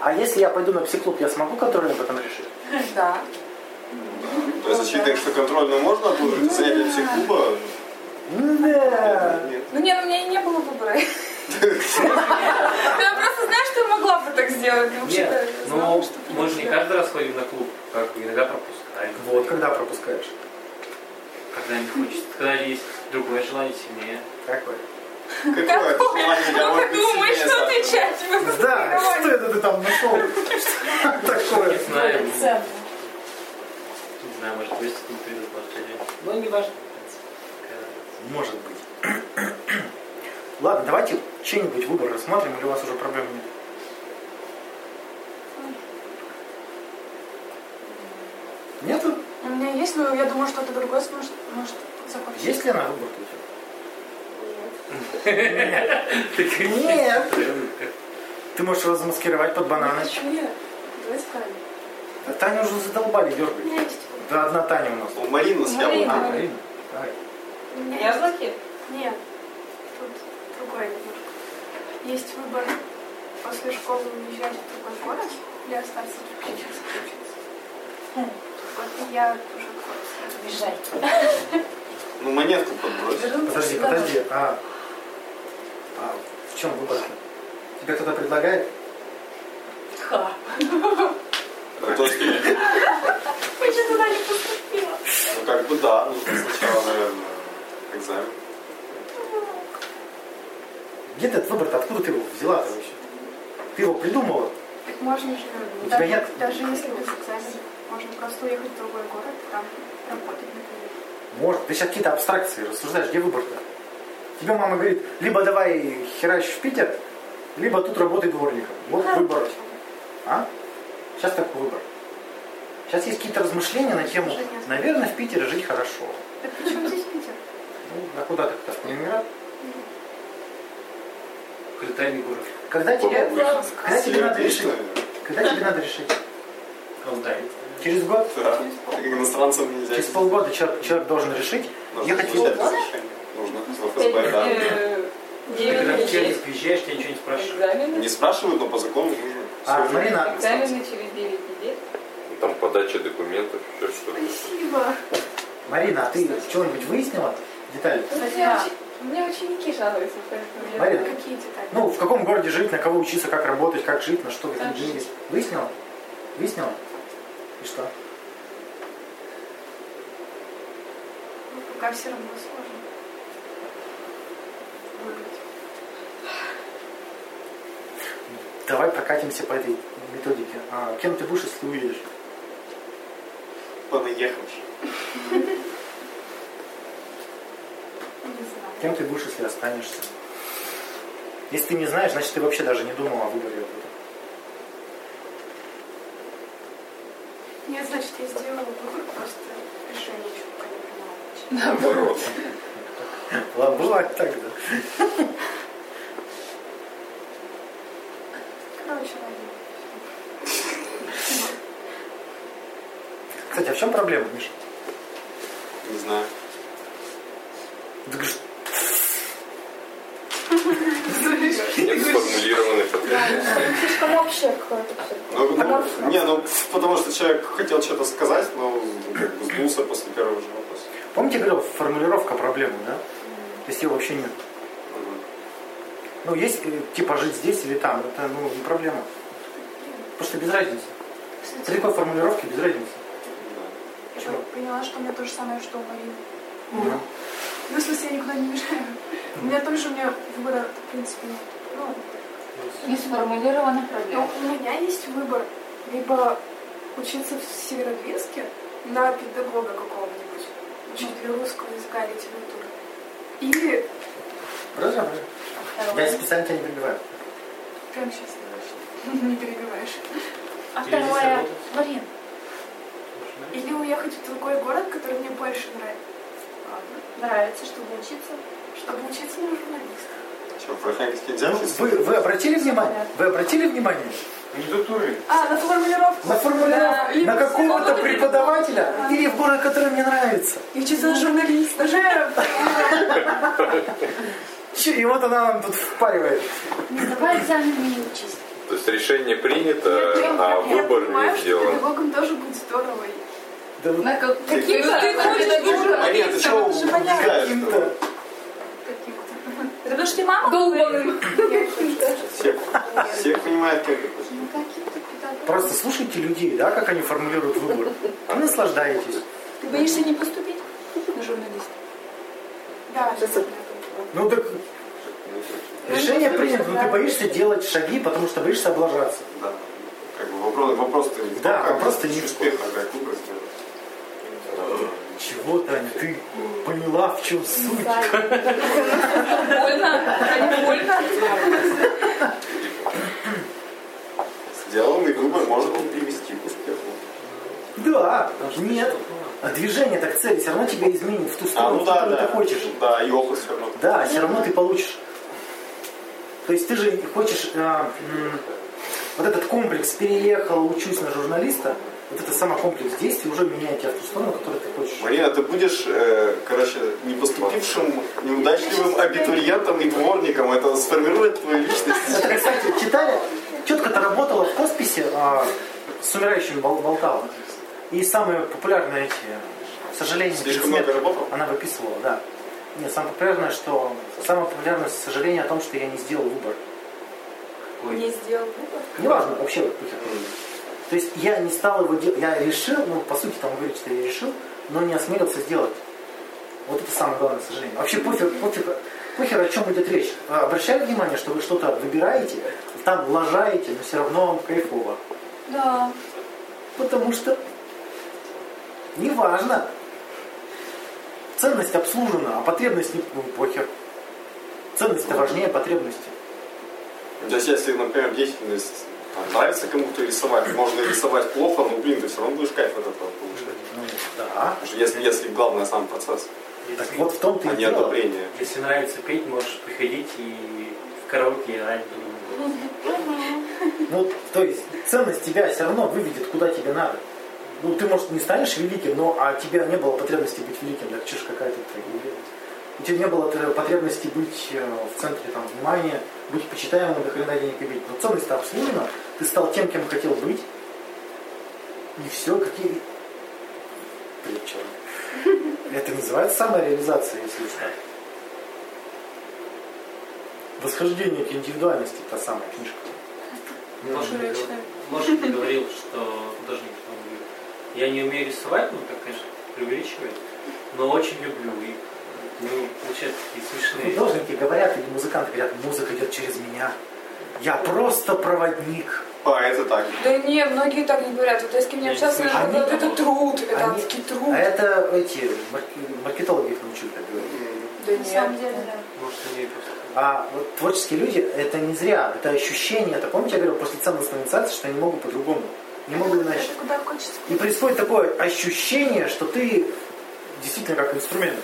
А если я пойду на психклуб, я смогу контрольную потом решить? [LAUGHS] Да. То есть очевидно, что контрольную можно отложить, занятие психклуба? Да. Нет. Ну нет, у меня и не было выбора. [LAUGHS] Я просто знаю, что я могла бы так сделать. Нет, ну мы же не каждый раз ходим на клуб, как иногда пропускаем. Вот, когда пропускаешь? Когда не хочется, когда есть другое желание сильнее. Какой? Какое это желание для Ну ты думаешь, что отвечать? Да, что это ты там нашел? Что такое? Не знаю, ну, не знаю, может быть, не придут. Но не важно. Может быть. Ладно, давайте чей-нибудь выбор рассмотрим, или у вас уже проблем нет? Нету? У меня есть, но я думаю, что-то другое сможет, может захочет. Есть ли на выбор? Нет. Ты можешь его замаскировать под бананы. Почему нет? Давай справим. А Таня уже задолбали дергать. Да одна Таня у нас. У Марины с Марина. А, яблоком. Марина. Давай. Яблоки? Нет. Тут другой немножко. Есть выбор после школы уезжать в другой город или остаться сейчас учиться. Вот и я уже город Бежать. Ну, монетку подбрось. Подожди, подожди. А, а в чем выбор? Тебе кто-то предлагает? Ха. Ну, то есть, Почему туда не поступила? ну, как бы да, нужно сначала, наверное, экзамен. Где этот выбор-то? Откуда ты его взяла-то вообще? Ты его придумала? Так можно же, У тебя даже, нет? даже если без экзамена, можно просто уехать в другой город, там работать, например. Может. Ты сейчас какие-то абстракции рассуждаешь. Где выбор-то? Тебе мама говорит, либо давай херач в Питер, либо тут работай дворником. Вот выбор. А? Сейчас такой выбор. Сейчас есть какие-то размышления на тему, наверное, в Питере жить хорошо. Так почему здесь Питер? Ну, а куда ты как В Калининград? Критерий город. Когда тебе, когда тебе надо решить? Когда тебе надо решить? Алтай. Через год? Да. Иностранцам нельзя. Через полгода человек, человек должен решить, Нужно ехать в получать в ФСБ, да. Э, Ты когда в Челябинск приезжаешь, тебя ничего не спрашивают. Не спрашивают, но по закону нужно. А. Марина, Экзамены через 9 недель. Там подача документов, еще что-то. Спасибо. Марина, а ты что-нибудь выяснила? Детали? Учи- Мне ученики жалуются, поэтому я... Марина, Какие детали? ну, в каком городе жить, на кого учиться, как работать, как жить, на что, деньги. жить. Выяснила? Выяснила? И что? Ну, пока все равно сложно. Давай прокатимся по этой методике. А, кем ты будешь, если уедешь? Понаехавший. Кем ты будешь, если останешься? Если ты не знаешь, значит ты вообще даже не думал о выборе. об этом. Нет, значит, я сделала выбор, просто решение еще пока не приняла. Наоборот. Ладно, бывает так, да. Короче, ладно. Кстати, а в чем проблема, Миша? Не знаю. Ты говоришь, Нет сформулированной потребности. Слишком общее какое-то все. Ну, не, ну, потому что человек хотел что-то сказать, но как бы сдулся после первого же вопроса. помните, говорил, формулировка проблемы, да? То есть ее вообще нет. Ну, есть э, типа жить здесь или там, это ну, не проблема. Потому что без разницы. При такой формулировке без разницы. Я Чего? поняла, что у меня то же самое, что у Марины. Ну, Ну, в смысле, я никуда не мешаю. У меня тоже, у меня выбора, в принципе, нет. Ну, Не сформулирована но проблема. у меня есть выбор. Либо учиться в Северодвинске на педагога какого-нибудь, учителя русского языка литературы. Или правильно, правильно. Я специально тебя не прибиваю. прямо сейчас не перебиваешь. А здесь второе? Марин, или уехать в другой город, который мне больше нравится. Нравится, чтобы учиться. Чтобы учиться на журналиста. Что, в Архангельске нельзя учиться? Вы, вы обратили внимание? Вы обратили внимание? Кандидатуры. А, на формулировку. На формулировку, Да, на какого-то преподавателя или в город, который мне нравится. И. Уже Чё, И вот она нам тут впаривает. Не давай экзамен не учись. То есть решение принято, Я- а выбор не что сделан. педагогом тоже будет здорово. Да вот На как- Каким-то ты хочешь ты чего же понятно. убегаешь? каким-то. Это потому что ты мама Долбаным. Всех понимает, как это. Ну. Просто слушайте людей, да, как они формулируют выбор. А наслаждаетесь. Ты боишься не поступить на журналиста? Да, Ну так решение принято, но ты боишься делать шаги, потому что боишься облажаться. Да. Как бы вопрос, вопрос-то не в том, Да, как вопрос-то не в успех, а как выбор сделать. Чего, Таня, ты поняла, в чем суть? [LAUGHS] Больно? А больно? Сделанный выбор может он привести к успеху. Да, нет. А движение так цели все равно тебя изменит в ту А, сторону, ну в да, которую да. ты хочешь. Да, и опыт все равно. Да, все равно ты получишь. То есть ты же хочешь а, вот этот комплекс переехал, учусь на журналиста, вот это самый комплекс действий уже меняет тебя в ту сторону, которую ты хочешь. Марина, ты будешь, э, короче, не поступившим, неудачливым абитуриентом и дворником. Это сформирует твою личность. Это, кстати, читали? Тетка-то работала в хосписе, а, с умирающими бол- болтала. И самые популярные эти, к сожалению, Слишком много работал? Она выписывала, да. Нет, самое популярное, что самое популярное сожаление о том, что я не сделал выбор. Не сделал выбор. Неважно, вообще вот похер. То есть я не стал его делать, я решил, ну по сути там говорит, что я решил, но не осмелился сделать. Вот это самое главное сожаление. Вообще пофиг, пофиг, похер о чем идет речь. А, Обращали внимание, что вы что-то выбираете, там лажаете, но все равно вам кайфово. Да. Потому что неважно. Ценность обслужена, а потребность не ну, похер. Ценность-то важнее потребности. То есть, если, например, деятельность нравится кому-то рисовать, можно рисовать плохо, но, блин, ты все равно будешь кайф от этого получать. Ну, да. Потому что если, если главное сам процесс, Так вот в том-то а не дело. одобрение. Если нравится петь, можешь приходить и в караоке играть. Ну, то есть ценность тебя все равно выведет, куда тебе надо. Ну, ты, может, не станешь великим, но а тебя не было потребности быть великим, так ж какая-то. У тебя не было тр- потребности быть э, в центре там, внимания, быть почитаемым, до хрена денег иметь. Но ценность-то обслужена, ты стал тем, кем хотел быть. И все, какие... Блин, чё? Это называется самореализация, если что. Восхождение к индивидуальности, та самая книжка. Может, говорил, что художник, я не умею рисовать, ну, так, конечно, преувеличивает, но очень люблю. И ну, получается такие смешные. Художники говорят, или музыканты говорят, музыка идет через меня. Я просто проводник. А, это так. Да не, многие так не говорят. Вот я с кем не Я общался, не они говорят, это труд, это Они- адский труд. А это эти марк- маркетологи их научили так говорить. Да На самом нет. деле, да. Может, они просто... А вот творческие люди, это не зря, это ощущение, это помните, я говорил, после ценностной инициации, что они могут по-другому. Не могу иначе. И происходит такое ощущение, что ты действительно как инструмент.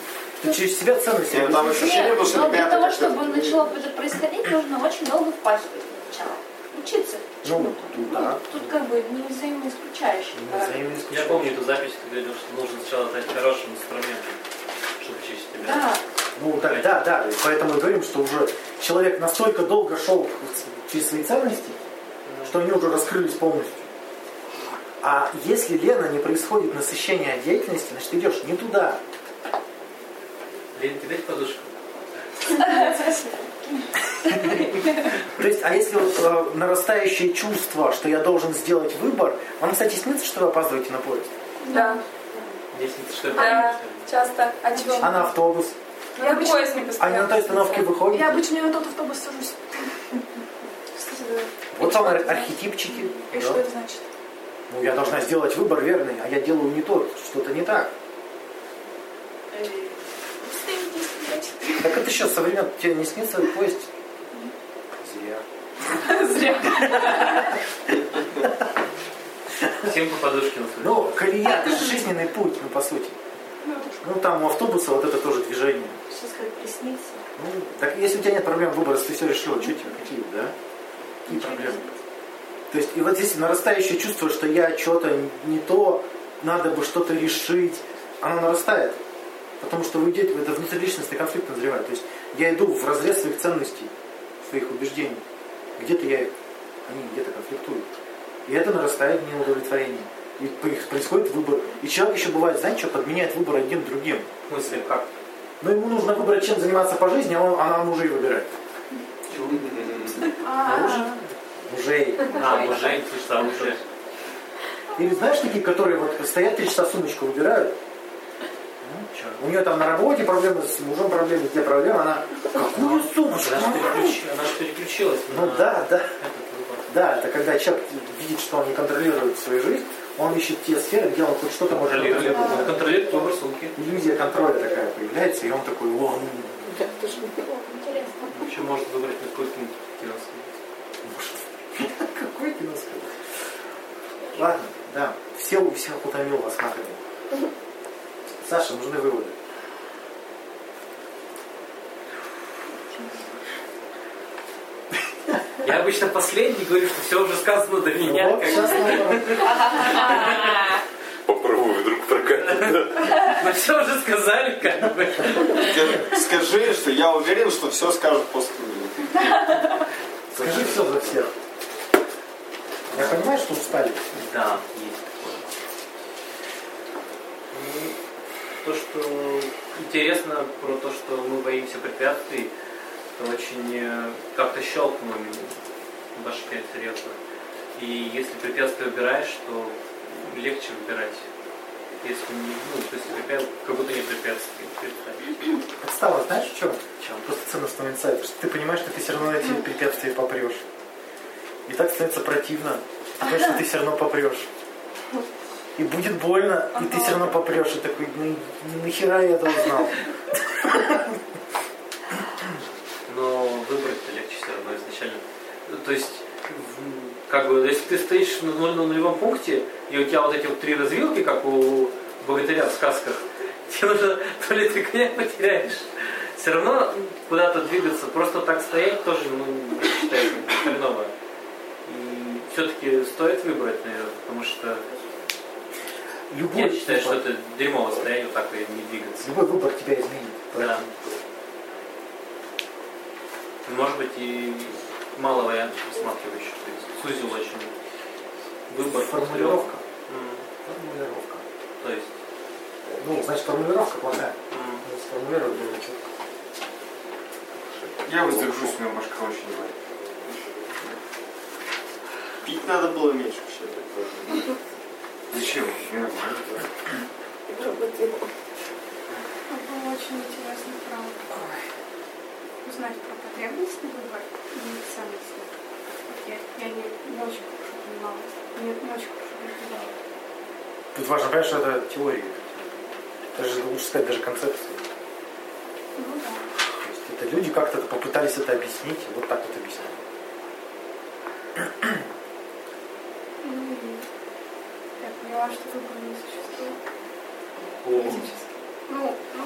Что через себя ценности. И там ощущение, потому что Но для того, чтобы начало это происходить, нужно очень долго впахивать сначала. Учиться. Ну, да. Тут как бы не. Не взаимоисключающие. Я помню эту запись, ты говорил, что нужно сначала стать хорошим инструментом, чтобы чистить тебя. Да. Ну так, да, да. И поэтому и говорим, что уже человек настолько долго шел через свои ценности, что они уже раскрылись полностью. А если, Лена, не происходит насыщение деятельности, значит, ты идешь не туда. Лен, тебе дать подушку? То есть, а если вот э, нарастающее чувство, что я должен сделать выбор, вам, кстати, снится, что вы опаздываете на поезд? Да, Если ты что-то да, часто. А чего? А на автобус? Я обычно- поезд не А не на той остановке выходите? Я обычно на тот автобус сажусь. Вот вам ар- архетипчики. И что это значит? Ну, я должна сделать выбор верный, а я делаю не тот, что-то не так. Так это что, со времен тебе не снится поезд? Зря. [LAUGHS] всем по подушке на Ну, колея, это же жизненный путь, ну, по сути. Ну, там у автобуса вот это тоже движение. Сейчас как приснится. Ну, так если у тебя нет проблем выбора, если ты все решила, что тебе, какие, да? Какие проблемы? То есть, и вот здесь нарастающее чувство, что я что-то не то, надо бы что-то решить, оно нарастает. Потому что вы идете, это внутриличностный конфликт назревает. То есть, я иду в разрез своих ценностей, своих убеждений. Где-то я, они где-то конфликтуют. И это нарастает неудовлетворение. И происходит выбор. И человек еще бывает, знаете, что подменяет выбор один другим. В смысле, как? Но ему нужно выбрать, чем заниматься по жизни, а он, она мужей выбирает. А, Мужей. А, мужей, ты что, уже. Или знаешь такие, которые вот стоят три часа сумочку выбирают? У нее там на работе проблемы, с мужем проблемы, где проблемы, она какую? Она же переключ- она же переключилась Ну на да, да. Да, это когда человек видит, что он не контролирует свою жизнь, он ищет те сферы, где он хоть что-то может контролировать. он контролирует выбор сумки. Иллюзия контроля такая появляется, и он такой, о, ну, Интересно. Вообще может выбрать на какой пункт кино [LAUGHS] Какой кино сказал? Ладно, да. Все, всех утомил вас нахрен. Саша, нужны выводы. Я обычно последний говорю, что все уже сказано до меня. Вот, сейчас. Попробую, вдруг прокатит. Но все уже сказали, как бы. Скажи- Скажи, что я уверен, что все скажут после меня. Скажи все за всех. Я понимаю, что устали. Да, есть такое. Ну, То, что интересно про то, что мы боимся препятствий, это очень э, как-то щелкнули в башке серьезно. И если препятствие убираешь, то легче выбирать. Если не, ну, то есть препя- как будто нет препятствий. представь. Подстава, знаешь, в чем? Чем? Просто ценностного инсайта, что ты понимаешь, что ты все равно эти препятствия попрешь. И так становится противно, потому что ты все равно попрешь. И будет больно, и ты все равно попрешь. И такой, ну нахера я это узнал? но выбрать-то легче все равно изначально. То есть, как бы, если ты стоишь на, нулевом пункте, и у тебя вот эти вот три развилки, как у богатыря в сказках, [LAUGHS] тебе нужно то ли ты коня потеряешь. Все равно куда-то двигаться, просто так стоять тоже, ну, я считаю, как бы хреново. И все-таки стоит выбрать, наверное, потому что Любой я считаю, что выбор, это дерьмово стоять вот так и не двигаться. любой выбор тебя изменит. Да. Может быть и мало вариантов рассматривающих. То есть сузил очень выбор. Формулировка. Формулировка. То есть. Ну, значит, формулировка плохая. Надо Сформулировать более четко. Я воздержусь, у меня башка очень болит. Пить надо было меньше вообще. Зачем? Нормально. Было очень интересно про узнать про потребностный выбор и ценностный. Вот Я, я не, не очень хорошо понимала, не, не очень хорошо разбирала. Тут важно понять, что это теория. Даже лучше сказать, даже концепция. Ну да. То есть это люди как-то попытались это объяснить, вот так вот объясняют. Ну, и поняла, что выбора не существует. О, Физически. Ну, ну,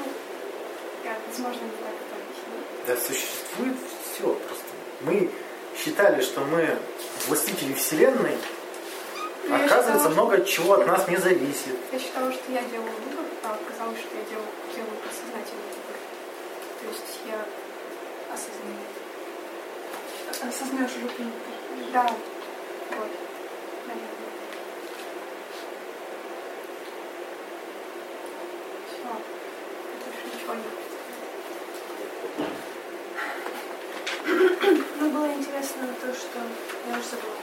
я, возможно, не знаю, как это объяснить. Да существует все просто. Мы считали, что мы властители Вселенной, Ну, оказывается, считала, много чего от нас не зависит. Я считала, что я делаю выбор, а оказалось, что я делаю, делаю подсознательный выбор. То есть я осознаю. Осознаешь руки. Да, вот, наверное. Все. Больше ничего нет. Ну, было интересно то, что... Я уже забыла.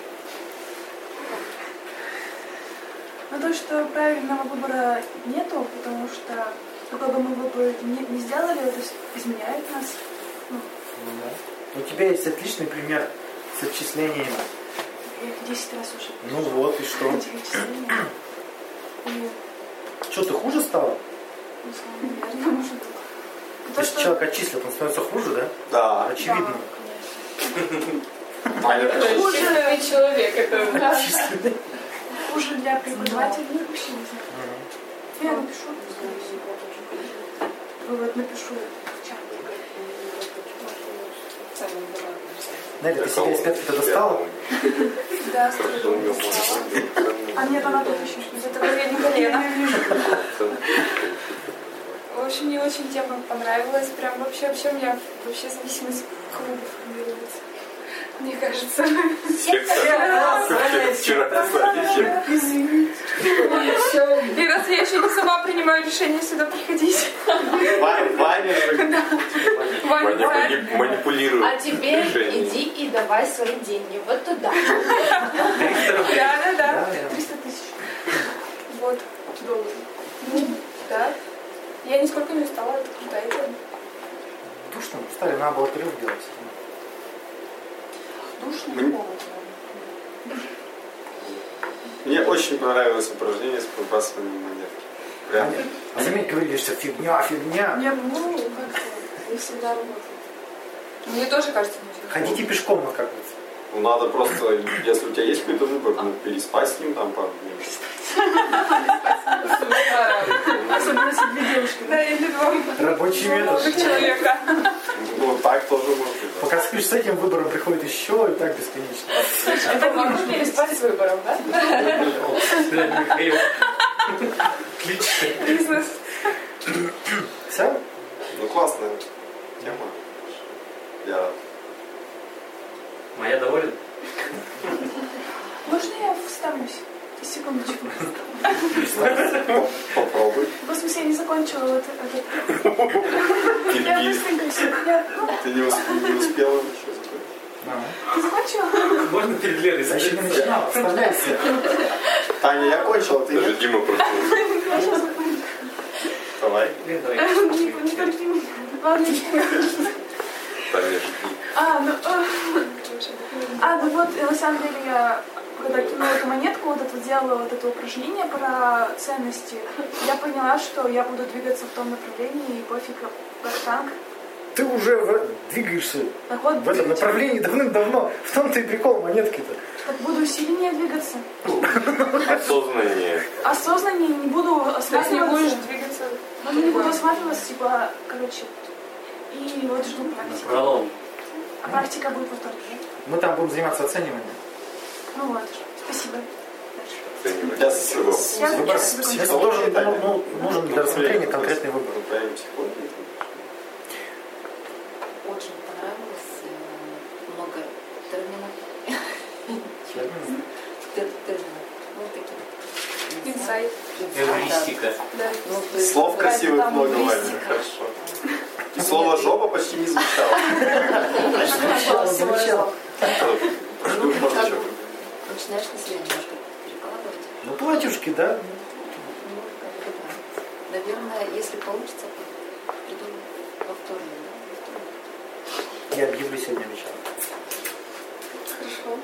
Ну, то, что правильного выбора нету, потому что какой бы мы выбор не, не сделали, это изменяет нас. Ну, Ну да. У тебя есть отличный пример с отчислениями. я их 10 раз уже Ну вот, и что? Что, ты хуже стала? ну, слава, наверное, может быть. То, Если человек отчислит, он становится хуже, да? Да. Очевидно. Ваня, Хуже человек, это да. хуже для преподавателей, ну, вообще не знаю. Я напишу. Вывод напишу в чат. Нелли, ты себя из пятки-то достала? Да, А мне там надо еще. Это колени колено. В общем, мне очень тема понравилась. Прям вообще, вообще у меня вообще зависимость клуба формируется. Мне кажется. Вчера. Извините. И раз я еще не сама принимаю решение сюда приходить. Ваня, манипулирует. А теперь иди и давай свои деньги вот туда. 300 рублей. Да, да, да. Да, я- 300 тысяч. Вот. долларов. Ну, да. Я нисколько не устала, это крутая тема. Душно, стали, надо было перерыв делать. Душно Мне- Мне очень понравилось упражнение с подбрасыванием монет. Прям. А заметь, говорили, что фигня, фигня. Я, ну, как-то не всегда работает. Мне тоже кажется, не. Ходите пешком, ну как бы. Ну, надо просто, если у тебя есть какой-то выбор, ну, переспать с ним там пару дней. Особенно если две девушки. Да, или два Рабочий метод. человека. Ну, так тоже можно. Пока спишь с этим выбором, приходит еще и так бесконечно. Это не можно переспать с выбором, да? Отлично. Бизнес. Все? Ну, классная тема. Я Моя доволен? Можно я вставлюсь? Секундочку. попробуй. В смысле, я не закончила вот это. Я быстренько все. Я, ну, Ты не, усп- не успела еще закончить. ты закончила? Можно перед Леной Я еще не задать? начинал, вставляйся. Таня, я кончил, а ты Даже нет? Дима. Я закончу. Давай. Лен, давай. Не, меня. Ладно. Таня, жди. А, ну, а, а, ну вот, на самом деле я, когда кинула эту монетку, вот это делала вот это упражнение про ценности, я поняла, что я буду двигаться в том направлении, и пофиг, как танк. Ты уже в- двигаешься Так вот, в этом направлении давным-давно. В том-то и прикол монетки-то. так буду сильнее двигаться. Осознание. Осознаннее не буду есть не будешь осматриваться. двигаться. Ну, не буду осматриваться, типа, короче. И вот жду практики. А практика будет во вторник. Мы там будем заниматься оцениванием. Ну вот, спасибо. Я Я Выбор, должен, ну, ну, нужен для рассмотрения конкретный выбор. Психологию. Очень понравилось. э, Много терминов. Термин. Тер- терминов. Вот таких. Не знаю. Инсайт. Эвристика. Ну, Слов красивых много, Ваня. эвристика. Хорошо. [LAUGHS] И слово жопа почти не звучало. [LAUGHS] Звучало, звучало. Ну, Начинаешь на себя немножко перекладывать. Ну, платьюшки, да? Ну, как бы да. Наверное, если получится, приду во вторник. да, во вторник. Я объявлю сегодня вечером. Хорошо.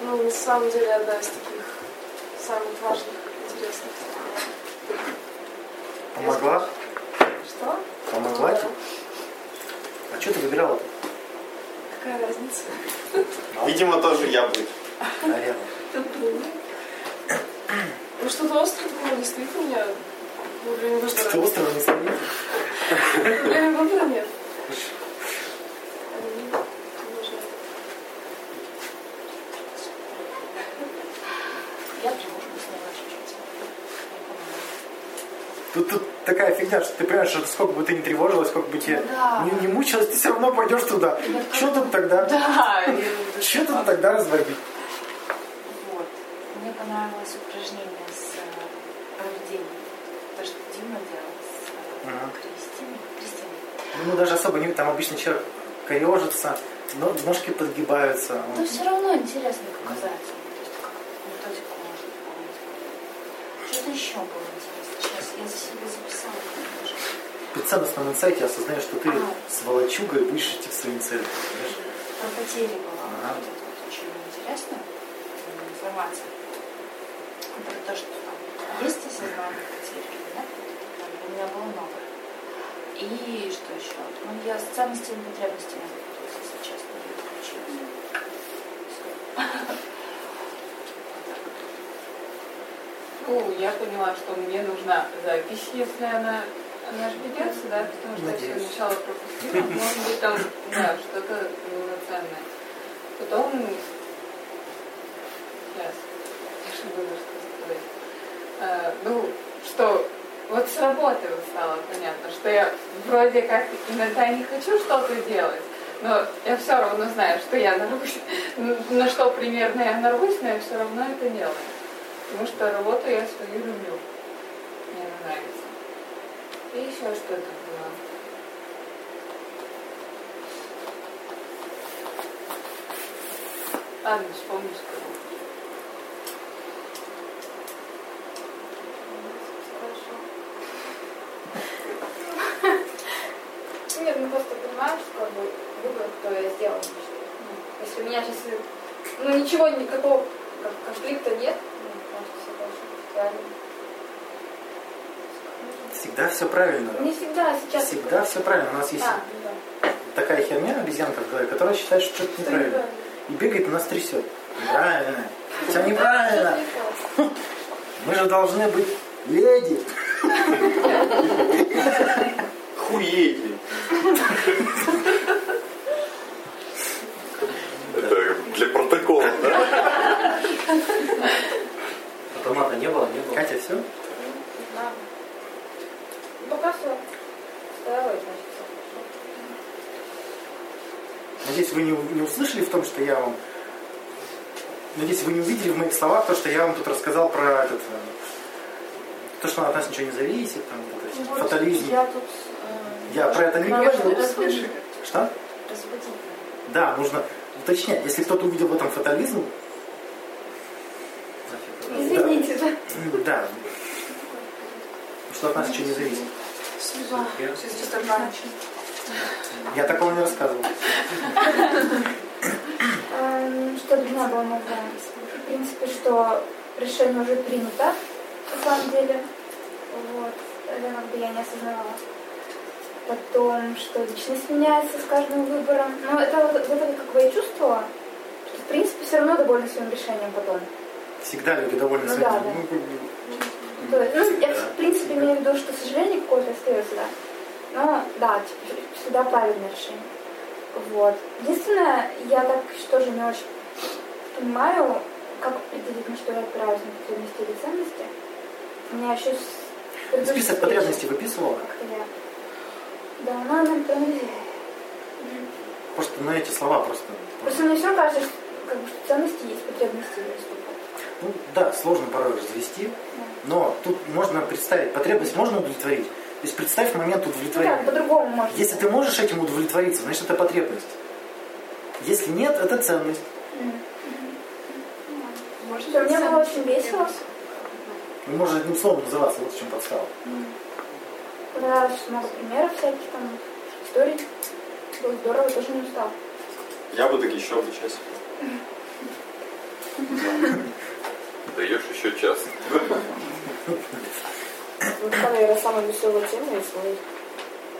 Ну, на самом деле, одна из таких самых важных, интересных. Помогла? Что? Помогла тебе? А что ты выбирала-то? Какая разница? Видимо, тоже я бы. Наверное. Ну что-то острое такое не стоит у меня во время выбора. Что острого не стоит? Время выбора нет. Тут, тут такая фигня, что ты понимаешь, что сколько бы ты ни тревожилась, сколько бы тебе Ну да. не, не мучилась, ты все равно пойдешь туда. Что тут тогда? Да, Что [LAUGHS] тут тогда разводить? Вот. Мне понравилось упражнение с э, проведением. То, что Дима делал с э, Ага. Кристиной. Кристиной. Ну, даже особо не... Там обычно человек корежится, но ножки подгибаются. Но все равно интересно показать. То есть как методика может помочь. Что-то еще было интересно. Сейчас я за себя записала. конечно. При ценностном инсайте осознаешь, что ты Ага. с волочугой будешь идти к своим целям. понимаешь? Про потери была Ага. вот эта вот очень интересная м, информация. Про то, что там есть осознание потери или нет. Это для меня было много. И что еще? Ну, я с ценностями и потребностями запуталась, если честно, я отключилась. Ну, я поняла, что мне нужна запись, если она, она же ведется, да, потому что я все Надеюсь. сначала пропустила. Может быть, там, да, что-то ценное. Потом, сейчас, я же буду сказать. А, ну, что вот с работы стало понятно, что я вроде как иногда не хочу что-то делать, но я все равно знаю, что я нарвусь, на что примерно я нарвусь, но я все равно это делаю. Потому что работу я свою люблю. Мне она нравится. И еще что-то было. Ладно, вспомню скоро. Нет, ну просто понимаешь, как бы выбор, кто я сделала. Если у меня сейчас ну, ничего, никакого как, конфликта нет, ну, кажется, все быть правильно. Всегда все правильно. Не всегда, а сейчас... Всегда все правильно. У нас есть Да, да. такая херня, обезьянка в голове, которая считает, что что-то неправильно. И бегает и нас трясет. Неправильно. Все неправильно. Мы же должны быть леди. Хуети. Это для протокола, да? Автомата не было, не было. Катя, все? Да. Ну, пока все. Второй, значит, все Надеюсь, вы не, не услышали в том, что я вам... Надеюсь, вы не увидели в моих словах то, что я вам тут рассказал про этот... э, То, что от нас ничего не зависит, там, вот это все, хорошо. фатализм. Я тут... э, Я про это не говорил. Что? Разводить. Да, нужно уточнять. Если кто-то увидел в этом фатализм, Извините, да. да, что от нас ничего не зависит. Я такого не рассказывал. Эм, Что меня было новое? В принципе, что решение уже принято, на самом деле. Вот. Это как бы я не осознавала. Потом, что личность меняется с каждым выбором. Но это вот, вот это как бы я чувствовала, что в принципе все равно довольна своим решением потом. Всегда люди довольны Ну своим. да, да. Ну, То есть, ну, я в принципе имею в виду, что сожаление какое-то остается, да. Но да, типа, всегда правильное решение. Вот. Единственное, я так тоже не очень понимаю, как определить, на что я опираюсь, на потребности или ценности. У меня еще с Список потребностей выписывала? как-то я... Да, она нам проанализировала. Просто на эти слова просто. Просто мне все кажется, что, как бы, что ценности есть, потребности есть. Ну, да, сложно порой развести, но тут можно представить, потребность можно удовлетворить. То есть представь момент Ну удовлетворения. да, по-другому можно. Если ты можешь этим удовлетвориться, значит это потребность. Если нет, это ценность. Может, мне было очень весело. Ну, может одним словом называться, вот в чем подстава. Понравилось много примеров всяких там, историй. Было здорово, тоже не устал. Я буду еще бы час. [LAUGHS] Даешь еще час. Ну, это, наверное, самая веселая тема из моих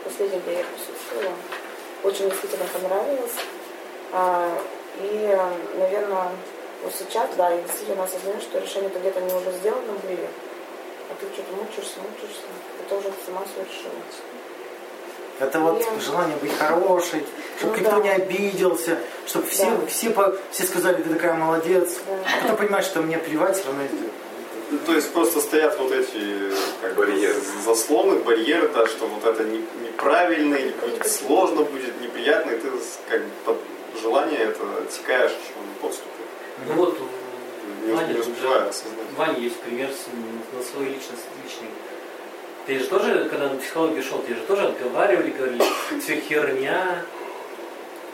последних, где я присутствовала. Очень действительно понравилось. А, и, наверное, Вот сейчас, да, и действительно осознаешь, что решения-то где-то не уже сделаны были, а ты что-то мучаешься, мучаешься, это уже сама все решила. Это вот Я- желание быть хорошей, чтобы Ну никто да. не обиделся, чтобы все, Да. все, по- все сказали, ты такая молодец. Да. А потом понимаешь, что мне плевать, все равно это- Ну, То есть просто стоят вот эти как бы, Барьеры. заслоны, барьеры, да, что вот это не- неправильно, или будет сложно, будет неприятно, и ты как бы под желание это отсекаешь еще на подступы. Ну вот, Не, Ваня, не осознать. Ваня есть пример на свой личность, личный. Ты же тоже, когда на психологию шел, тебе же тоже отговаривали, говорили, все херня.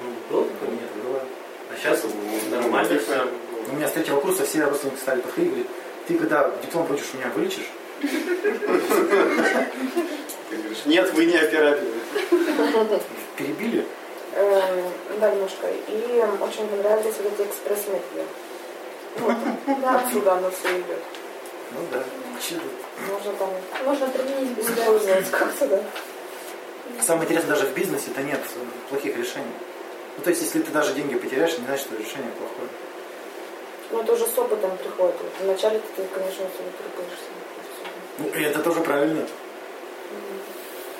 Ну, было такое? Нет, было. А сейчас нормально все. У меня с третьего курса все родственники стали подходить и говорят, ты когда диплом получишь, меня вылечишь? Ты говоришь, нет, вы не операбельны. Перебили? Эм, да, немножко. И очень понравились вот эти экспресс-методы. Ну, отсюда оно все идет. Ну да. Тут? Можно там Можно применить без использовать как-то, да. Самое интересное, даже в бизнесе это нет э, плохих решений. Ну, то есть, если ты даже деньги потеряешь, не значит, что решение плохое. Ну, это уже с опытом приходит. Вот Вначале ты, конечно, все перепышешься. Ну, и это тоже правильно.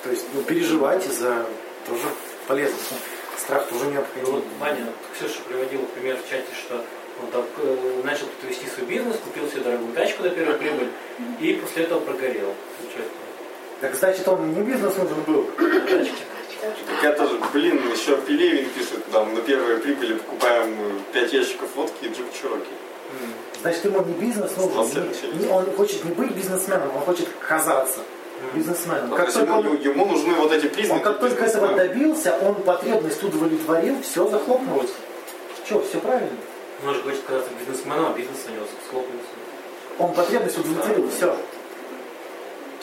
То есть, ну, переживать из-за тоже полезно. Ну, Страх тоже необходим. вот Ваня, Ксюша приводила пример в чате, что он так, э, начал тут вести свой бизнес, купил себе дорогую тачку на первую прибыль, и после этого прогорел. Ну? Так значит, он не бизнес нужен был. Так это же, блин, еще Пелевин пишет, там, на первые прибыли покупаем 5 ящиков водки и джип Чироки. Значит, ему не бизнес нужен. Не- не- он хочет не быть бизнесменом, он хочет казаться бизнесменом. Ну, то Как только ему, он, ему нужны вот эти признаки. он как только этого добился, он потребность удовлетворил, все захлопнулось. Че, все правильно. Он же хочет казаться бизнесменом, а бизнес у него схлопнулся. Он потребность удовлетворил, все.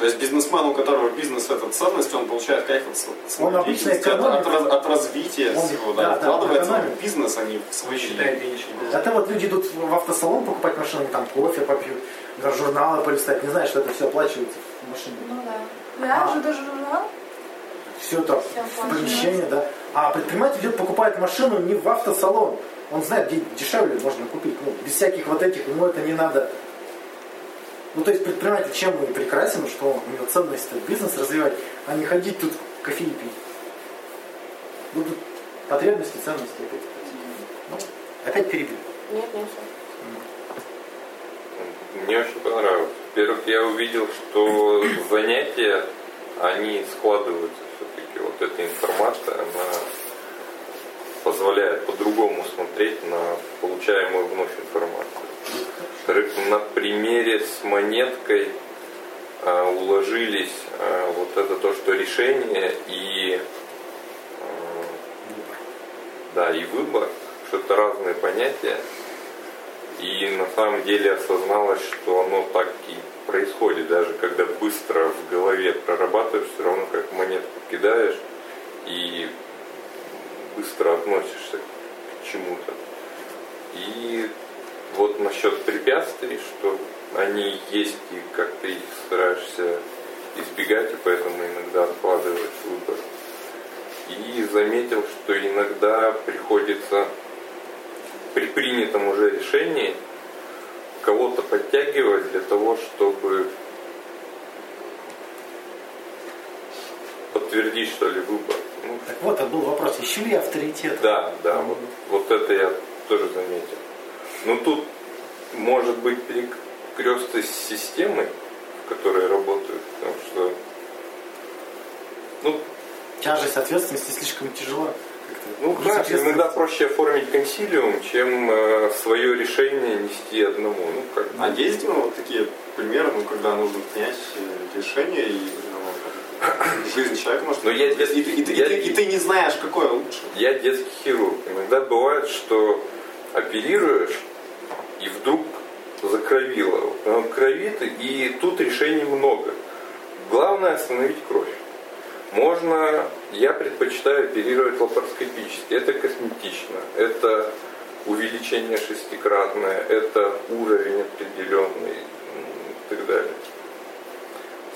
То есть бизнесмен, у которого бизнес это ценность, он получает кайф от, с- своей Он обычно деятельности, от, от от развития Он- всего, да, да, вкладывается в бизнес, а не в свои Считает денежки. Это вот люди идут в автосалон покупать машину, там кофе попьют, даже журналы полистать, не знаю, что это все оплачивается в машине. Ну да. Да, А. уже даже журнал. Все это помещение, да. А предприниматель идет покупает машину не в автосалон. Он знает, где дешевле можно купить. Ну, без всяких вот этих, ему это не надо. Ну, то есть предприниматель чем и прекрасен, что у него ценность бизнес развивать, а не ходить тут кофе пить. Ну, тут потребности, ценности опять. Ну, опять перебили. Нет, нет, все. Мне очень понравилось. Во-первых, я увидел, что занятия, они складываются все-таки. Вот эта информация, она позволяет по-другому смотреть на получаемую вновь информацию. Во-вторых, на примере с монеткой а, уложились а, вот это то, что решение и а, да, и выбор, что это разные понятия. И на самом деле осозналось, что оно так и происходит, даже когда быстро в голове прорабатываешь, все равно как монетку кидаешь и быстро относишься к чему-то. И вот насчет препятствий, что они есть и как ты их стараешься избегать, и поэтому иногда откладываешь выбор. И заметил, что иногда приходится при принятом уже решении кого-то подтягивать для того, чтобы подтвердить, что ли, выбор. Ну, Так вот, это был вопрос, ищу ли авторитет? да, да, вот, вот это я тоже заметил. Но тут может быть перекрестность с системой, в которой работают, потому что ну, Тяжесть ответственности слишком тяжела. Ну ответственности. иногда проще оформить консилиум, чем э, свое решение нести одному. Ну, как бы. А есть ну, вот такие примеры, ну, когда нужно принять э, решение и ну, жизнь человека может... Но я и, здесь- и ты- и ты- я- и ты- и ты не знаешь, какое лучше. Я детский хирург. Иногда бывает, что оперируешь, и вдруг закровило. Оно кровит, и тут решений много. Главное остановить кровь. Можно, я предпочитаю оперировать лапароскопически. Это косметично, это увеличение шестикратное, это уровень определенный и так далее.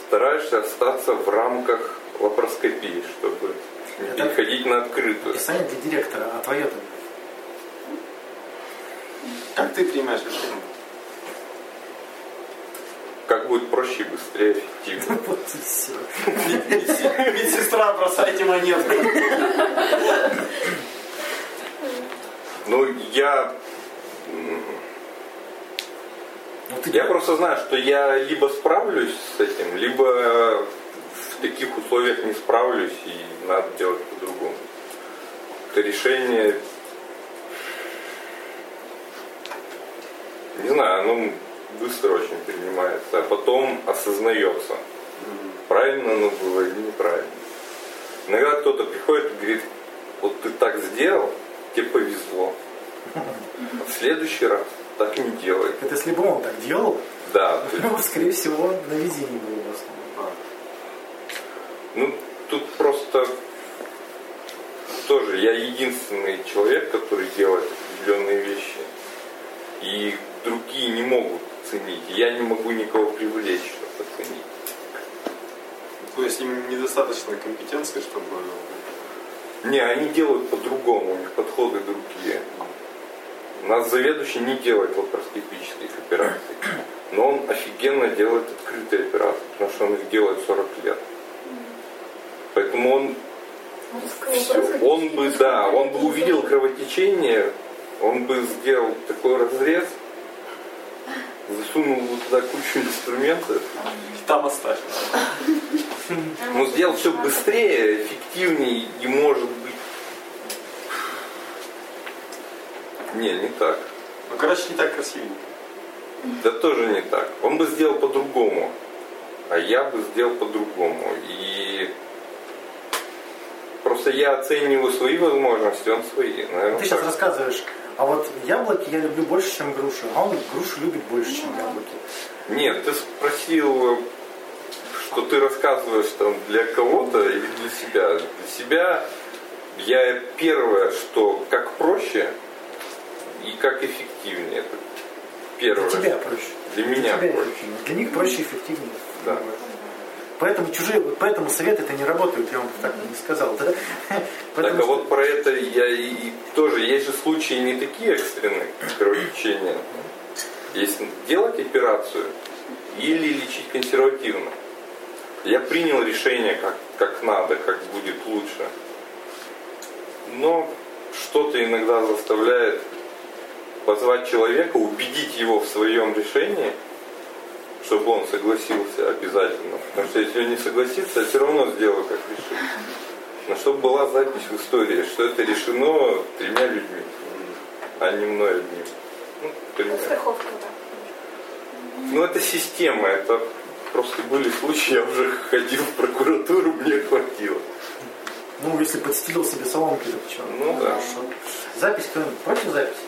Стараешься остаться в рамках лапароскопии, чтобы не переходить на открытую. Описание для директора, а твое-то? Как ты принимаешь решение? Как будет проще и быстрее, эффективнее. [LAUGHS] Вот и все. Медсестра, бросайте монетку. Ну, я... Ну, Я просто знаю, что я либо справлюсь с этим, либо в таких условиях не справлюсь и надо делать по-другому. Это решение... Не знаю, оно быстро очень принимается, а потом осознается, правильно оно было или неправильно. Иногда кто-то приходит и говорит, вот ты так сделал, тебе повезло. А в следующий раз так не делай. Это если бы он так делал, Да, то есть, ну, скорее всего, на везении было бы основном. ну тут просто тоже я единственный человек, который делает определенные вещи. И другие не могут ценить. Я не могу никого привлечь, чтобы оценить. То есть им недостаточно компетенции, чтобы... Не, они делают по-другому, у них подходы другие. У нас заведующий не делает лапароскопических операций. Но он офигенно делает открытые операции, потому что он их делает 40 лет. Поэтому он Всё. Он бы, да, он бы увидел кровотечение, он бы сделал такой разрез, засунул бы туда кучу инструментов, Там оставь. но сделал все быстрее, эффективнее и может быть... Не, не так. Ну, короче, не так красиво. Да тоже не так. Он бы сделал по-другому, а я бы сделал по-другому. И просто я оцениваю свои возможности, он свои. Наверное, Ты сейчас так. рассказываешь, а вот яблоки я люблю больше, чем груши, а он грушу любит больше, чем яблоки. Нет, ты спросил, что ты рассказываешь там для кого-то или для себя. Для себя я первое, что как проще и как эффективнее. Это первое. Для тебя проще. Для Для меня проще. эффективнее. Для них проще и эффективнее. Да. Поэтому чужие, вот поэтому советы это не работают, я вам так не сказал, да? Так, а вот про это я и, и тоже, есть же случаи не такие экстренные, как кровотечение. Есть делать операцию или лечить консервативно. Я принял решение, как, как надо, как будет лучше. Но что-то иногда заставляет позвать человека, убедить его в своем решении, чтобы он согласился обязательно. Потому что если он не согласится, я все равно сделаю, как решил. Но чтобы была запись в истории, что это решено тремя людьми, а не мной одним. Ну, примерно. Страховка, да. Ну, это система, это просто были случаи, я уже ходил в прокуратуру, мне хватило. Ну, если подстелил себе соломки, то что? Ну да. Запись кто-нибудь против записи?